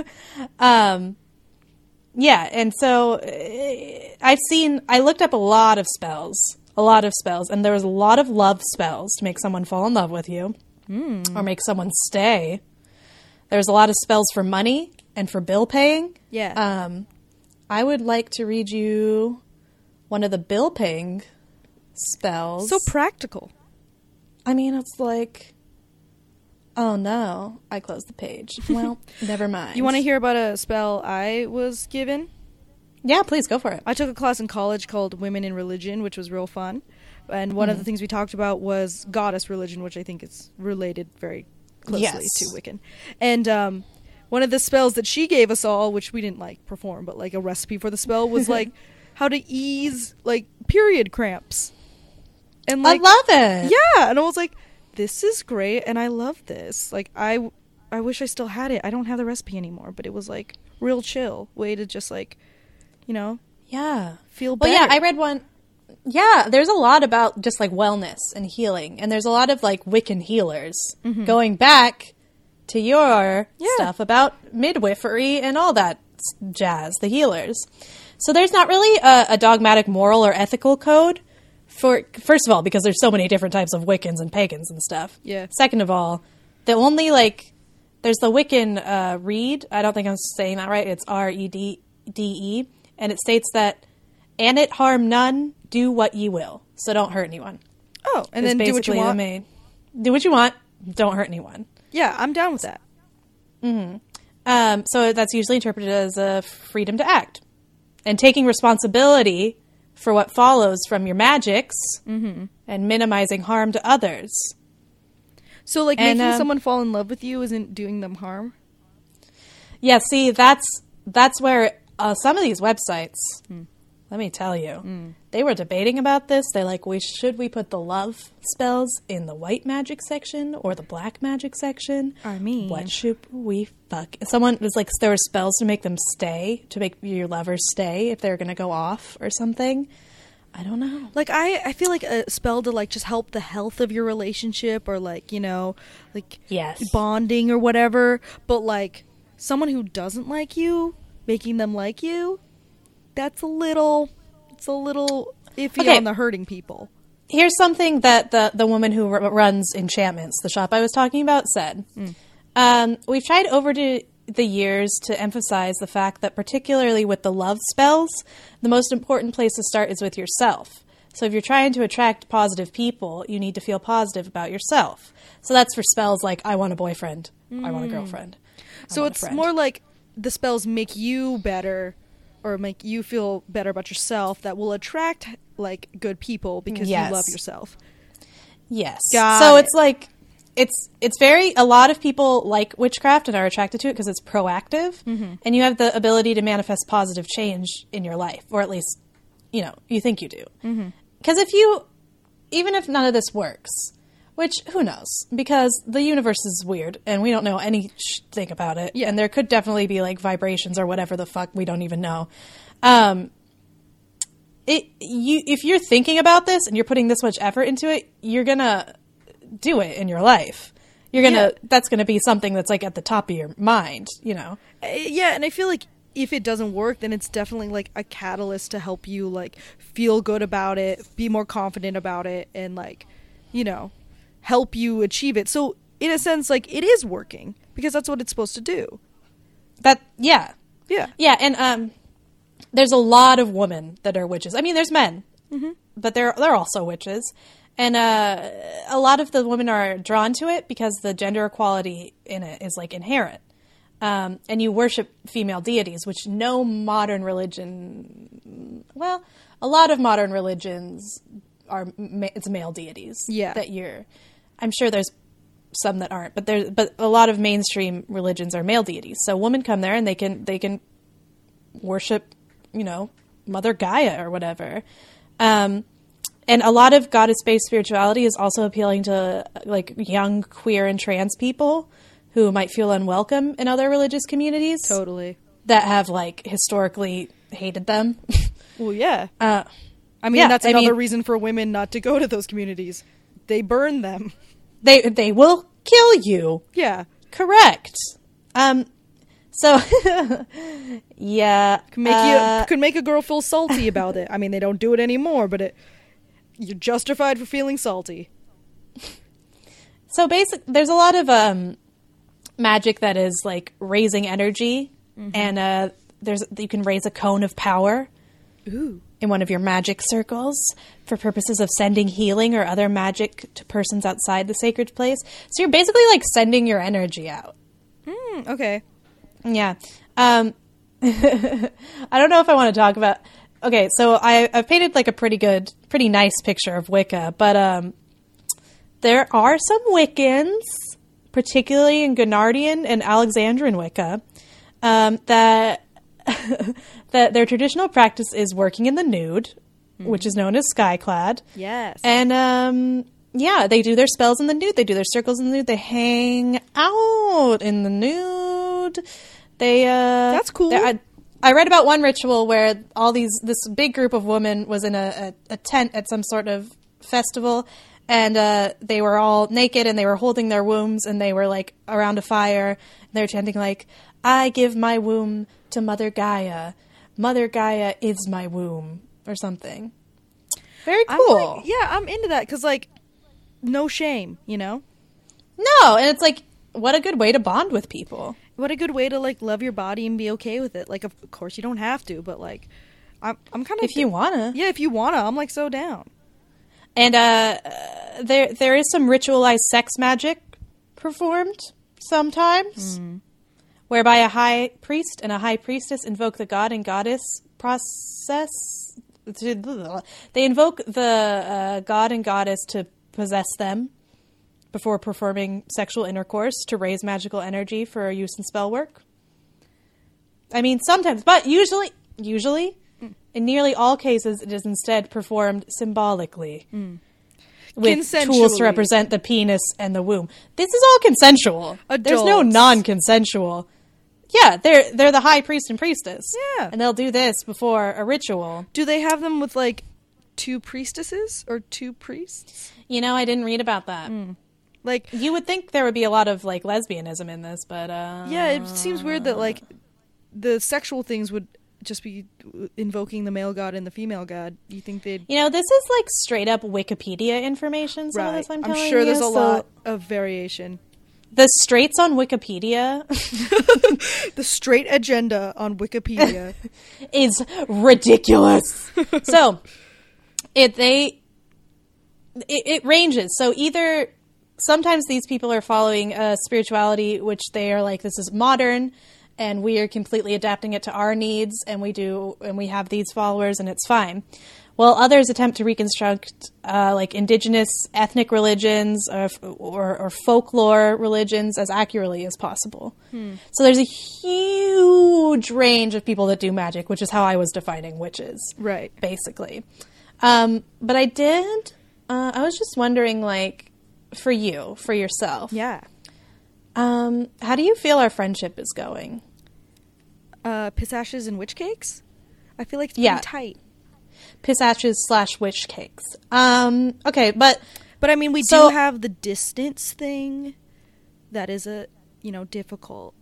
um, yeah. And so uh, I've seen, I looked up a lot of spells, a lot of spells, and there was a lot of love spells to make someone fall in love with you or make someone stay. There's a lot of spells for money and for bill paying. yeah. Um, I would like to read you one of the bill paying spells. so practical. I mean, it's like, oh no, I closed the page. Well, never mind. You want to hear about a spell I was given? Yeah, please go for it. I took a class in college called Women in Religion, which was real fun. And one Mm-hmm. of the things we talked about was goddess religion, which I think is related very closely Yes. to Wiccan. And um, one of the spells that she gave us all, which we didn't like perform, but like a recipe for the spell was like how to ease like period cramps. And like I love it. yeah, and I was like, this is great, and I love this. Like I, I wish I still had it. I don't have the recipe anymore, but it was like real chill way to just like, you know, Yeah. feel Well, better. yeah, I read one. Yeah, there's a lot about just like wellness and healing, and there's a lot of like Wiccan healers mm-hmm. going back to your Yeah. stuff about midwifery and all that jazz, the healers. So there's not really a, a dogmatic moral or ethical code for first of all because there's so many different types of Wiccans and pagans and stuff. Yeah. Second of all, the only like there's the Wiccan uh, read. I don't think I'm saying that right. It's R E D D E, and it states that "and it harm none, do what ye will." So don't hurt anyone. oh, and then do what you want. main- do what you want. Don't hurt anyone. Yeah, I'm down with that. Hmm. Um, so that's usually interpreted as a freedom to act and taking responsibility for what follows from your magics Mm-hmm. and minimizing harm to others. So like And, making um, someone fall in love with you isn't doing them harm. Yeah, see, that's that's where uh, some of these websites. Hmm. Let me tell you, mm. they were debating about this. They like, we should we put the love spells in the white magic section or the black magic section? I mean- what should we fuck? Someone was like, there were spells to make them stay, to make your lovers stay if they're going to go off or something. I don't know. Like I, I feel like a spell to like just help the health of your relationship or like you know, like Yes. bonding or whatever. But like someone who doesn't like you, making them like you, that's a little, it's a little iffy Okay. on the hurting people. Here's something that the, the woman who r- runs Enchantments, the shop I was talking about, said. Um, we've tried over to the years to emphasize the fact that, particularly with the love spells, the most important place to start is with yourself. So if you're trying to attract positive people, you need to feel positive about yourself. So that's for spells like I want a boyfriend, I want a girlfriend. I So it's more like the spells make you better or make you feel better about yourself that will attract like good people because Yes. you love yourself. Yes. Got so it. it's like it's it's very a lot of people like witchcraft and are attracted to it because it's proactive Mm-hmm. and you have the ability to manifest positive change in your life or at least you know you think you do. Mm-hmm. Because if you even if none of this works, which who knows because the universe is weird and we don't know anything about it Yeah. and there could definitely be like vibrations or whatever the fuck we don't even know. Um it you if you're thinking about this and you're putting this much effort into it, you're gonna do it in your life. You're gonna Yeah. that's gonna be something that's like at the top of your mind, you know. Uh, yeah, and I feel like if it doesn't work, then it's definitely like a catalyst to help you like feel good about it, be more confident about it, and like, you know, help you achieve it. So in a sense, like it is working because that's what it's supposed to do. That yeah. Yeah. Yeah, and um there's a lot of women that are witches. I mean there's men. But they're they're also witches. and uh, a lot of the women are drawn to it because the gender equality in it is like inherent. Um, and you worship female deities, which no modern religion, well, a lot of modern religions are it's male deities. Yeah. that you're. I'm sure there's some that aren't, but there, but a lot of mainstream religions are male deities. So women come there and they can they can worship, you know, Mother Gaia or whatever. Um, and a lot of goddess based spirituality is also appealing to like young queer and trans people who might feel unwelcome in other religious communities Totally. that have like historically hated them. Well, yeah. uh, I mean, yeah, that's I another mean- reason for women not to go to those communities. They burn them. they they will kill you. Yeah. Correct. Um. So, yeah. Could make uh, you could make a girl feel salty about it. I mean, they don't do it anymore, but it you're justified for feeling salty. so basic. There's a lot of um, magic that is like raising energy, and uh, there's you can raise a cone of power Ooh. In one of your magic circles for purposes of sending healing or other magic to persons outside the sacred place. So you're basically like sending your energy out. Mm, okay. Yeah. Um, I don't know if I want to talk about. Okay, so I, I've painted like a pretty good, pretty nice picture of Wicca, but um, there are some Wiccans, particularly in Gardnerian and Alexandrian Wicca, um, that that their traditional practice is working in the nude, which is known as skyclad. Yes. And um, yeah, they do their spells in the nude. They do their circles in the nude. They hang out in the nude. They uh, That's cool. I, I read about one ritual where all these this big group of women was in a, a, a tent at some sort of festival, and uh, they were all naked and they were holding their wombs and they were like around a fire. And they were chanting like, "I give my womb to Mother Gaia. Mother Gaia is my womb," or something. Very I'm cool. like- yeah, I'm into that because like, no shame, you know. No, and it's like what a good way to bond with people. What a good way to like love your body and be okay with it. Like, of course you don't have to, but like, I'm I'm kind of If you wanna. yeah, if you wanna, I'm like so down. And uh, uh, there there is some ritualized sex magic performed sometimes, whereby a high priest and a high priestess invoke the god and goddess process. They invoke the uh, god and goddess to possess them before performing sexual intercourse to raise magical energy for use in spell work. I mean, sometimes, but usually, usually, in nearly all cases, it is instead performed symbolically with tools to represent the penis and the womb. This is all consensual. There's no non-consensual. Yeah, they're they're the high priest and priestess. Yeah. and they'll do this before a ritual. Do they have them with like two priestesses or two priests? You know, I didn't read about that. Like, You would think there would be a lot of like lesbianism in this, but uh, yeah, it seems weird that like the sexual things would just be invoking the male god and the female god. You think they'd You know, this is like straight up Wikipedia information. Right? this I'm, I'm sure you, there's a so lot of variation. The straights on Wikipedia The straight agenda on Wikipedia. is ridiculous. so, it they it, it ranges. So either sometimes these people are following a spirituality which they are like this is modern and we are completely adapting it to our needs and we do and we have these followers and it's fine while others attempt to reconstruct uh, like indigenous ethnic religions or, or, or folklore religions as accurately as possible so there's a huge range of people that do magic which is how i was defining witches right. basically. Um, but I did. Uh, I was just wondering, like, for you, for yourself, Yeah. um, how do you feel our friendship is going? Uh, piss ashes and witch cakes. I feel like it's Yeah. pretty tight. Piss ashes slash witch cakes. Um, okay, but But I mean, we So- do have the distance thing. That is a you know difficult.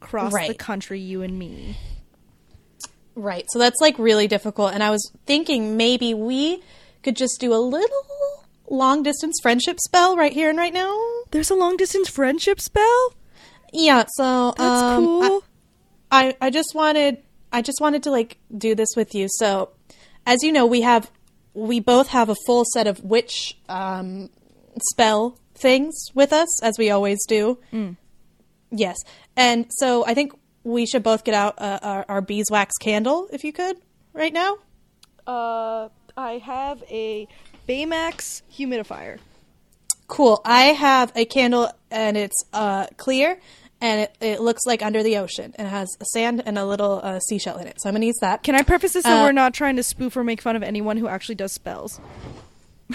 Cross the country, you and me. right, so that's like really difficult. And I was thinking maybe we could just do a little long distance friendship spell right here and right now. There's a long distance friendship spell. Yeah, so That's um, I- cool. I, I just wanted I just wanted to like do this with you. So, as you know, we have we both have a full set of witch um, spell things with us, as we always do. Yes, and so I think we should both get out uh, our, our beeswax candle, if you could, right now. Uh, I have a Baymax humidifier. Cool. I have a candle, and it's uh, clear, and it, it looks like under the ocean, and it has a sand and a little uh, seashell in it. So I'm gonna use that. Can I preface this that Uh, we're not trying to spoof or make fun of anyone who actually does spells?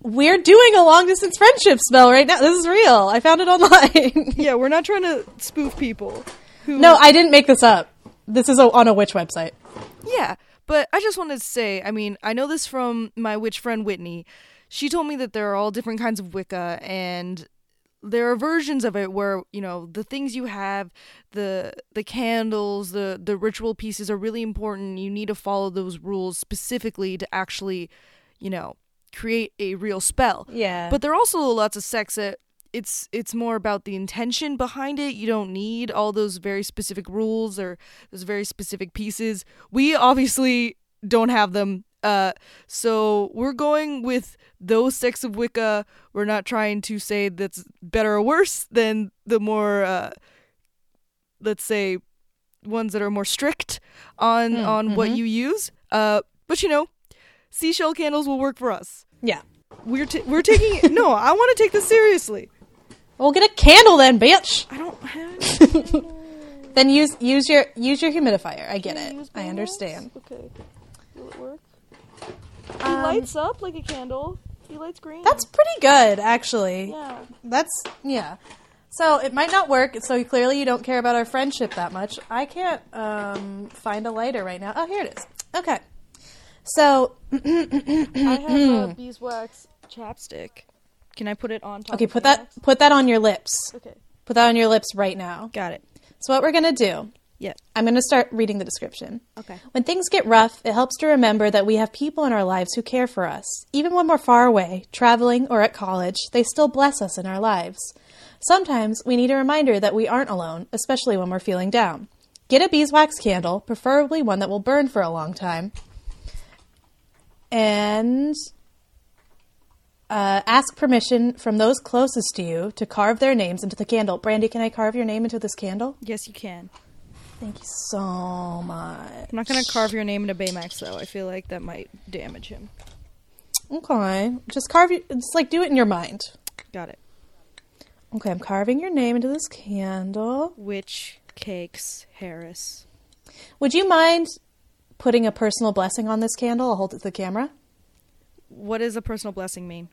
We're doing a long distance friendship spell right now. This is real. I found it online. Yeah, we're not trying to spoof people. Who, no, I didn't make this up. This is a, on a witch website. Yeah, but I just wanted to say, I mean, I know this from my witch friend Whitney. She told me that there are all different kinds of Wicca, and there are versions of it where you know the things you have, the the candles, the the ritual pieces are really important. You need to follow those rules specifically to actually, you know, create a real spell. Yeah. But there are also lots of sex that it's it's more about the intention behind it. You don't need all those very specific rules or those very specific pieces. We obviously don't have them. Uh, so we're going with those sects of Wicca. We're not trying to say that's better or worse than the more, uh, let's say, ones that are more strict on Mm, on what mhm. you use. Uh, but you know, seashell candles will work for us. yeah. We're ta- we're taking no. I want to take this seriously. We'll get a candle then, bitch. I don't have. Then use use your use your humidifier. I get it. I understand. Okay. Will it work? He Um, lights up like a candle. He lights green. That's pretty good, actually. yeah. That's yeah. So it might not work. So clearly you don't care about our friendship that much. I can't um, find a lighter right now. Oh, here it is. Okay. So I have a beeswax chapstick. Can I put it on top? okay, of put that Baymax? put that on your lips. Okay. Put that on your lips right now. Got it. So what we're gonna do? Yeah. I'm gonna start reading the description. Okay. When things get rough, it helps to remember that we have people in our lives who care for us. Even when we're far away, traveling, or at college, they still bless us in our lives. Sometimes we need a reminder that we aren't alone, especially when we're feeling down. Get a beeswax candle, preferably one that will burn for a long time. And uh, ask permission from those closest to you to carve their names into the candle. Brandi, can I carve your name into this candle? Yes, you can. Thank you so much. I'm not gonna carve your name into Baymax though. I feel like that might damage him. Okay. Just carve your, it's like do it in your mind. Got it. Okay, I'm carving your name into this candle. Witch cakes Harris. Would you mind putting a personal blessing on this candle? I'll hold it to the camera. What does a personal blessing mean?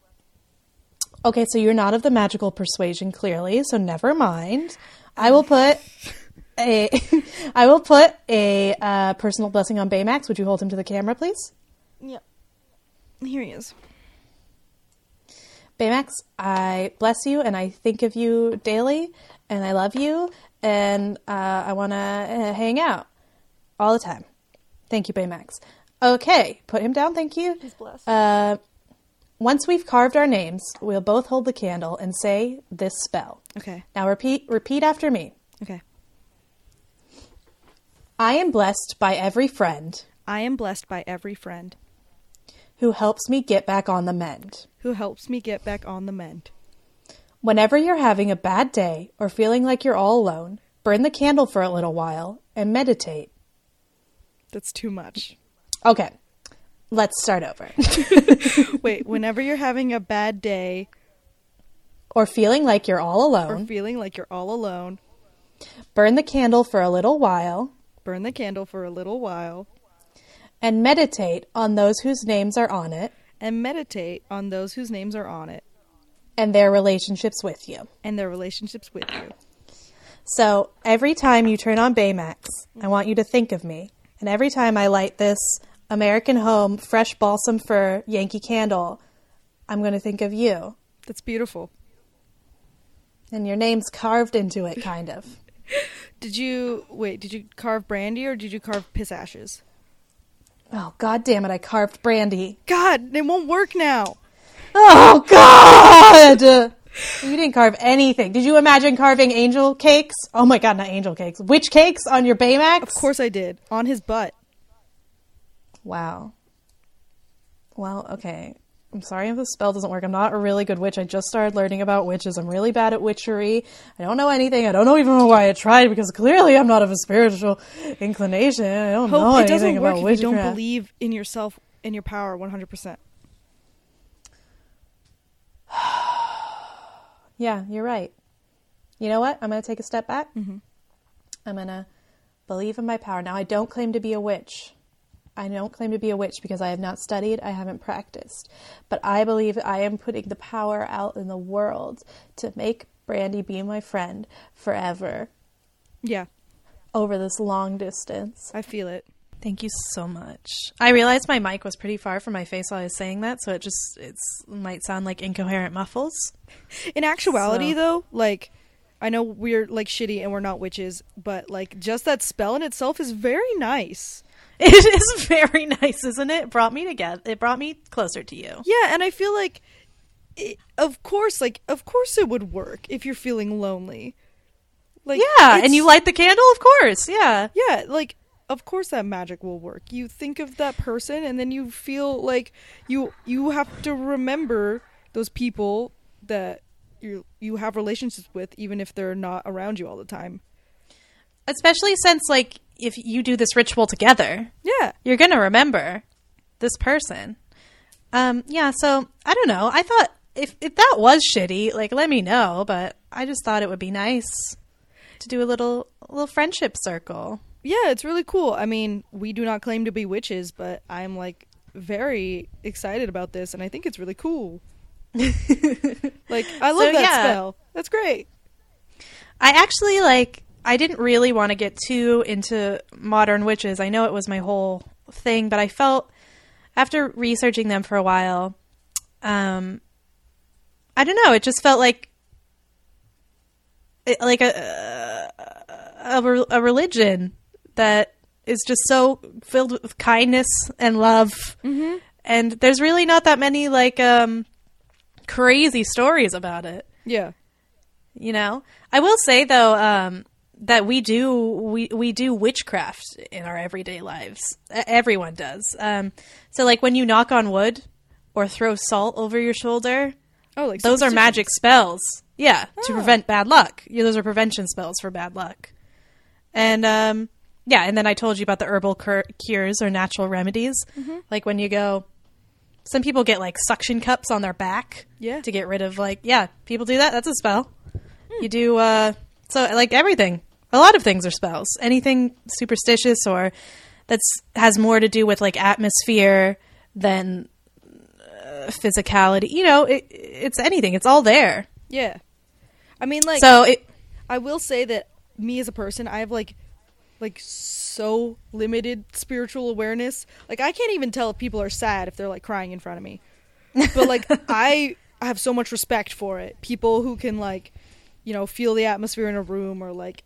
Okay, so you're not of the magical persuasion clearly, so never mind. I will put a I will put a uh, personal blessing on Baymax. Would you hold him to the camera, please? Yep. Here he is. Baymax, I bless you and I think of you daily and I love you and uh, I want to uh, hang out all the time. Thank you, Baymax. Okay, put him down. Thank you. He's blessed. Uh, once we've carved our names, we'll both hold the candle and say this spell. okay. Now repeat repeat after me. Okay. I am blessed by every friend I am blessed by every friend who helps me get back on the mend. who helps me get back on the mend. Whenever you're having a bad day or feeling like you're all alone, burn the candle for a little while and meditate. That's too much. Okay, let's start over. Wait, whenever you're having a bad day or feeling like you're all alone, or feeling like you're all alone, burn the candle for a little while burn the candle for a little while and meditate on those whose names are on it and meditate on those whose names are on it and their relationships with you. and their relationships with you. So every time you turn on Baymax, I want you to think of me. And every time I light this American Home Fresh Balsam Fir Yankee candle, I'm going to think of you. That's beautiful. And your name's carved into it, kind of. Did you wait? Did you carve Brandi or did you carve piss ashes? Oh, god damn it, I carved Brandi. God, it won't work now. Oh, God! You didn't carve anything. Did you imagine carving angel cakes? Oh my god, not angel cakes. Witch cakes on your Baymax? Of course I did. On his butt. Wow. Well, okay. I'm sorry if the spell doesn't work. I'm not a really good witch. I just started learning about witches. I'm really bad at witchery. I don't know anything. I don't know even know why I tried because clearly I'm not of a spiritual inclination. I don't know Hope it anything doesn't work about if you don't believe in yourself and your power 100%. Yeah, you're right. You know what? I'm going to take a step back. Mm-hmm. I'm going to believe in my power. Now, I don't claim to be a witch. I don't claim to be a witch because I have not studied, I haven't practiced. But I believe I am putting the power out in the world to make Brandi be my friend forever Yeah, over this long distance. I feel it. Thank you so much. I realized my mic was pretty far from my face while I was saying that, so it just it's might sound like incoherent muffles. In actuality, So- though, like, I know we're, like, shitty and we're not witches, but, like, just that spell in itself is very nice. It is very nice, isn't it? It brought me together. It brought me closer to you. Yeah, and I feel like, it, of course, like, of course it would work if you're feeling lonely. Like, Yeah, and you light the candle, of course. Yeah. Yeah, like of course that magic will work. You think of that person and then you feel like you you have to remember those people that you you have relationships with even if they're not around you all the time. Especially since like if you do this ritual together, Yeah. you're going to remember this person. Um yeah, so I don't know. I thought if if that was shitty, like let me know, but I just thought it would be nice to do a little a little friendship circle. Yeah, it's really cool. I mean, we do not claim to be witches, but I'm like very excited about this and I think it's really cool. Like I love So, that yeah. spell. That's great. I actually like I didn't really want to get too into modern witches. I know it was my whole thing, but I felt after researching them for a while, um I don't know, it just felt like like a a, a religion that is just so filled with kindness and love. Mm-hmm. And there's really not that many like um crazy stories about it Yeah. you know i will say though um that we do we we do witchcraft in our everyday lives. Everyone does. Um so like when you knock on wood or throw salt over your shoulder Oh, like those are magic spells. Yeah to Oh. prevent bad luck. Yeah, those are prevention spells for bad luck. And um yeah and then i told you about the herbal cur- cures or natural remedies. Mm-hmm. like when you go some people get like suction cups on their back Yeah. to get rid of like yeah people do that. That's a spell. Hmm. you do uh so like everything a lot of things are spells anything superstitious or that's has more to do with like atmosphere than uh, physicality you know it, it's anything it's all there Yeah. I mean like so it I will say that me as a person, I have like like so limited spiritual awareness. Like I can't even tell if people are sad if they're like crying in front of me. But like I have so much respect for it. People who can like, you know, feel the atmosphere in a room or like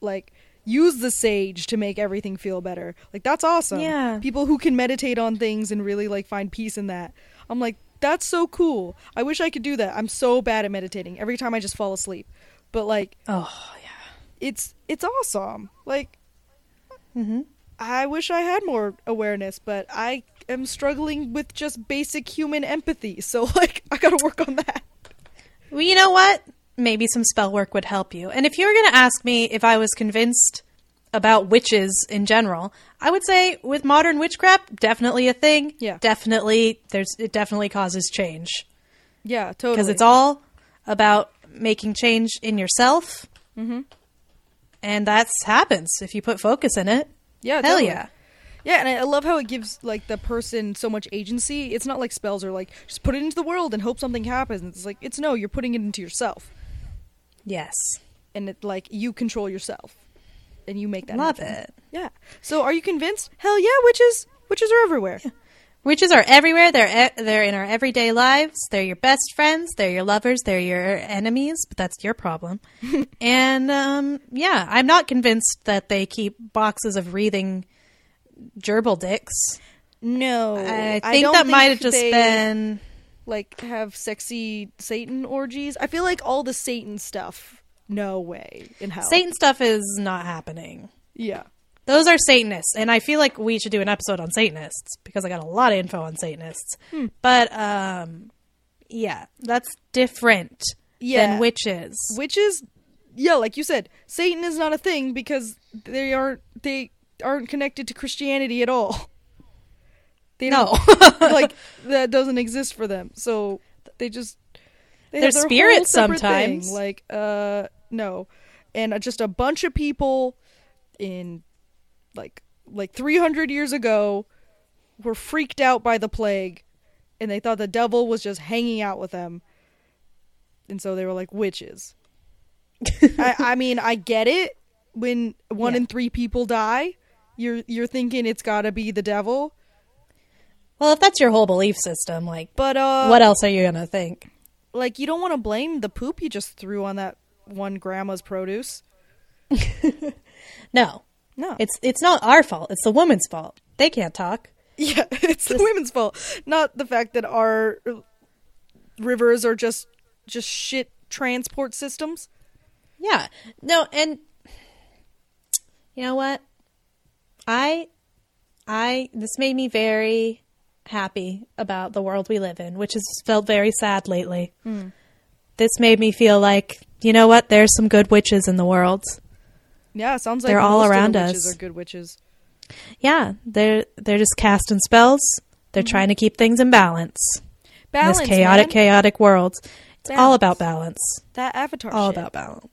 like use the sage to make everything feel better. Like that's awesome. Yeah. People who can meditate on things and really like find peace in that. I'm like that's so cool. I wish I could do that. I'm so bad at meditating. Every time I just fall asleep. But like oh yeah it's it's awesome. Like mm-hmm. I wish I had more awareness, but I am struggling with just basic human empathy. So like I got to work on that. Well, you know what? Maybe some spell work would help you. And if you were going to ask me if I was convinced about witches in general, I would say with modern witchcraft, definitely a thing. Yeah. Definitely, there's it definitely causes change Yeah, totally. because it's all about making change in yourself. Mm-hmm. And that happens if you put focus in it. yeah, Hell totally. yeah. Yeah, and I I love how it gives like the person so much agency. It's not like spells are like just put it into the world and hope something happens. It's like it's no, you're putting it into yourself, Yes. and it like you control yourself, and you make that Love happen. it. Yeah. So are you convinced? Hell yeah, witches. Witches are everywhere. Witches are everywhere. They're e- they're in our everyday lives. They're your best friends. They're your lovers. They're your enemies. But that's your problem. and um, yeah, I'm not convinced that they keep boxes of wreathing gerbil dicks. No, I I think don't that might have just they, been. Like have sexy Satan orgies. I feel like all the Satan stuff. No way in hell. Satan stuff is not happening. Yeah. Those are Satanists, and I feel like we should do an episode on Satanists because I got a lot of info on Satanists. Hmm. But um, yeah, that's different Yeah. than witches. Witches, yeah, like you said, Satan is not a thing because they aren't they aren't connected to Christianity at all. They No, like that doesn't exist for them. So they just they They're their spirits separate thing. sometimes. Like uh no, and uh, just a bunch of people in like like 300 years ago were freaked out by the plague and they thought the devil was just hanging out with them and so they were like witches I, I mean i get it when one Yeah. in three people die you're you're thinking it's gotta be the devil well, if that's your whole belief system, like, but uh what else are you gonna think? like you don't want to blame the poop you just threw on that one grandma's produce No, no it's it's not our fault. It's the woman's fault. They can't talk. Yeah, it's the women's fault, not the fact that our rivers are just just shit transport systems. Yeah. No, and you know what? I I this made me very happy about the world we live in, which has felt very sad lately. This made me feel like, you know what? There's some good witches in the world. Yeah, sounds like They're all the around witches us. Are good witches. Yeah, they're they're just casting spells. They're mm-hmm. trying to keep things in balance. Balance, in this chaotic, man. chaotic world. It's all about balance. that Avatar. Shit all shit. about balance.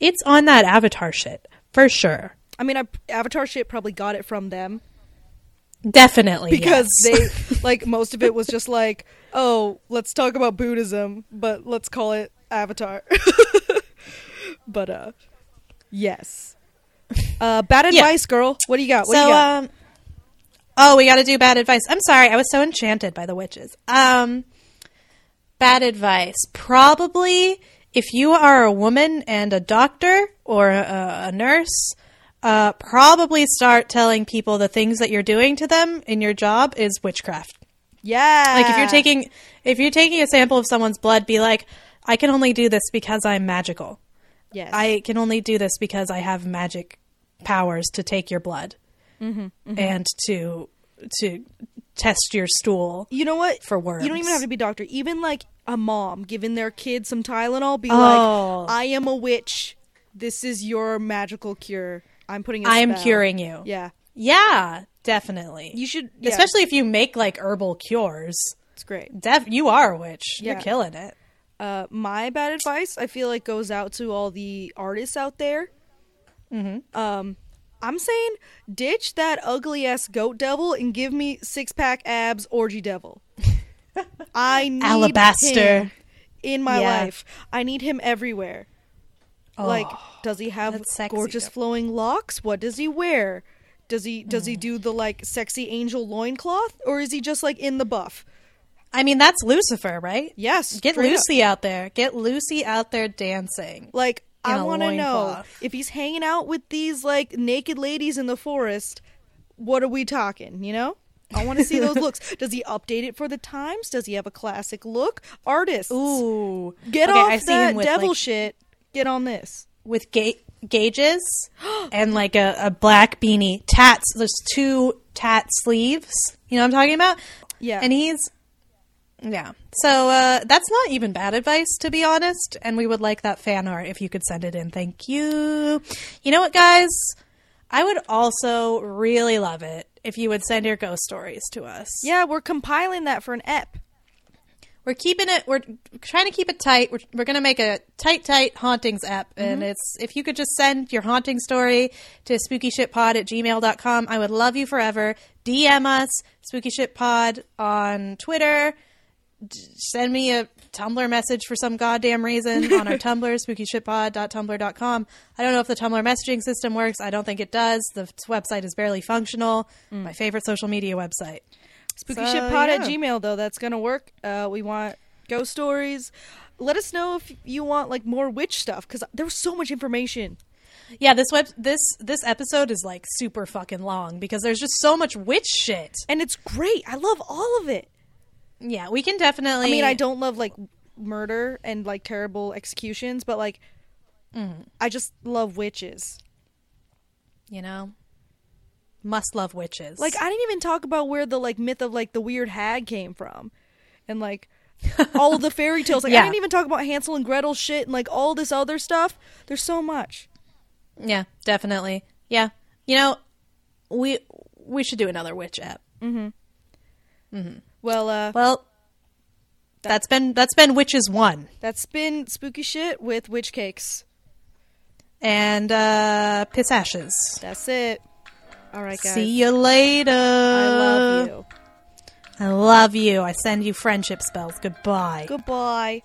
It's on that avatar shit, for sure. I mean, I, Avatar shit probably got it from them Definitely. because yes. they like most of it was just like, oh, let's talk about Buddhism, but let's call it Avatar. but uh, yes. Uh, bad Yeah. advice, girl. What do you got? What so, do you got? um, oh, we got to do bad advice. I'm sorry, I was so enchanted by the witches. Um, bad advice. Probably if you are a woman and a doctor or a, a nurse, uh, probably start telling people the things that you're doing to them in your job is witchcraft. yeah. Like if you're taking if you're taking a sample of someone's blood, be like, I can only do this because I'm magical. yes. I can only do this because I have magic powers to take your blood Mm-hmm, and to to test your stool. You know what? for words, You don't even have to be a doctor. Even like a mom giving their kid some Tylenol, be Oh. like, "I am a witch. This is your magical cure. I'm putting. I I am curing you. Yeah, Yeah, definitely. you should. Yeah, Especially if you make like herbal cures. it's great. Def- you are a witch. You're killing it. Uh, my bad advice, I feel like, goes out to all the artists out there. Mm-hmm. Um, I'm saying, ditch that ugly ass goat devil and give me six pack abs orgy devil. I need Alabaster. him in my Yeah. life. I need him everywhere. Like, Oh, does he have gorgeous though. flowing locks? What does he wear? Does he does he mm. do the like sexy angel loincloth? Or is he just like in the buff? I mean, that's Lucifer, right? Yes. Get straight up. Lucy out there. Get Lucy out there dancing. Like I want to know loincloth. if he's hanging out with these like naked ladies in the forest. What are we talking? You know, I want to see those looks. Does he update it for the times? Does he have a classic look? Artists, Ooh. get Okay, off I see that him with, devil like, shit. Get on this. with ga- gauges and like a, a black beanie, tats. There's two tat sleeves. You know what I'm talking about? Yeah. And he's, yeah. So uh, that's not even bad advice, to be honest. And we would like that fan art if you could send it in. Thank you. You know what, guys? I would also really love it if you would send your ghost stories to us. Yeah, we're compiling that for an ep. We're keeping it. We're trying to keep it tight. We're, we're going to make a tight, tight hauntings app, and mm-hmm. it's if you could just send your haunting story to spookyshitpod at gmail.com. I would love you forever. DM us spookyshitpod on Twitter. D- Send me a Tumblr message for some goddamn reason on our Tumblr, spookyshitpod.tumblr.com. I don't know if the Tumblr messaging system works. I don't think it does. The website is barely functional. Mm. My favorite social media website. Spooky So, shit pod at. Gmail though. That's gonna work. Uh, we want ghost stories. Let us know if you want like more witch stuff because there was so much information. Yeah, this web this this episode is like super fucking long because there's just so much witch shit. and it's great. I love all of it. Yeah, we can definitely. I mean, I don't love like murder and like terrible executions, but like, Mm-hmm. I just love witches. You know, must love witches. Like I didn't even talk about where the like myth of like the weird hag came from, and like all of the fairy tales. Like Yeah. I didn't even talk about Hansel and Gretel shit and like all this other stuff. There's so much. yeah, definitely. Yeah, you know, we we should do another witch app. Mm-hmm. Mm-hmm. Well, uh, Well, that's been that's been witches one that's been spooky shit with witch cakes. and uh piss ashes. That's it. All right, guys. See you later. I love you. I love you. I send you friendship spells. Goodbye. Goodbye.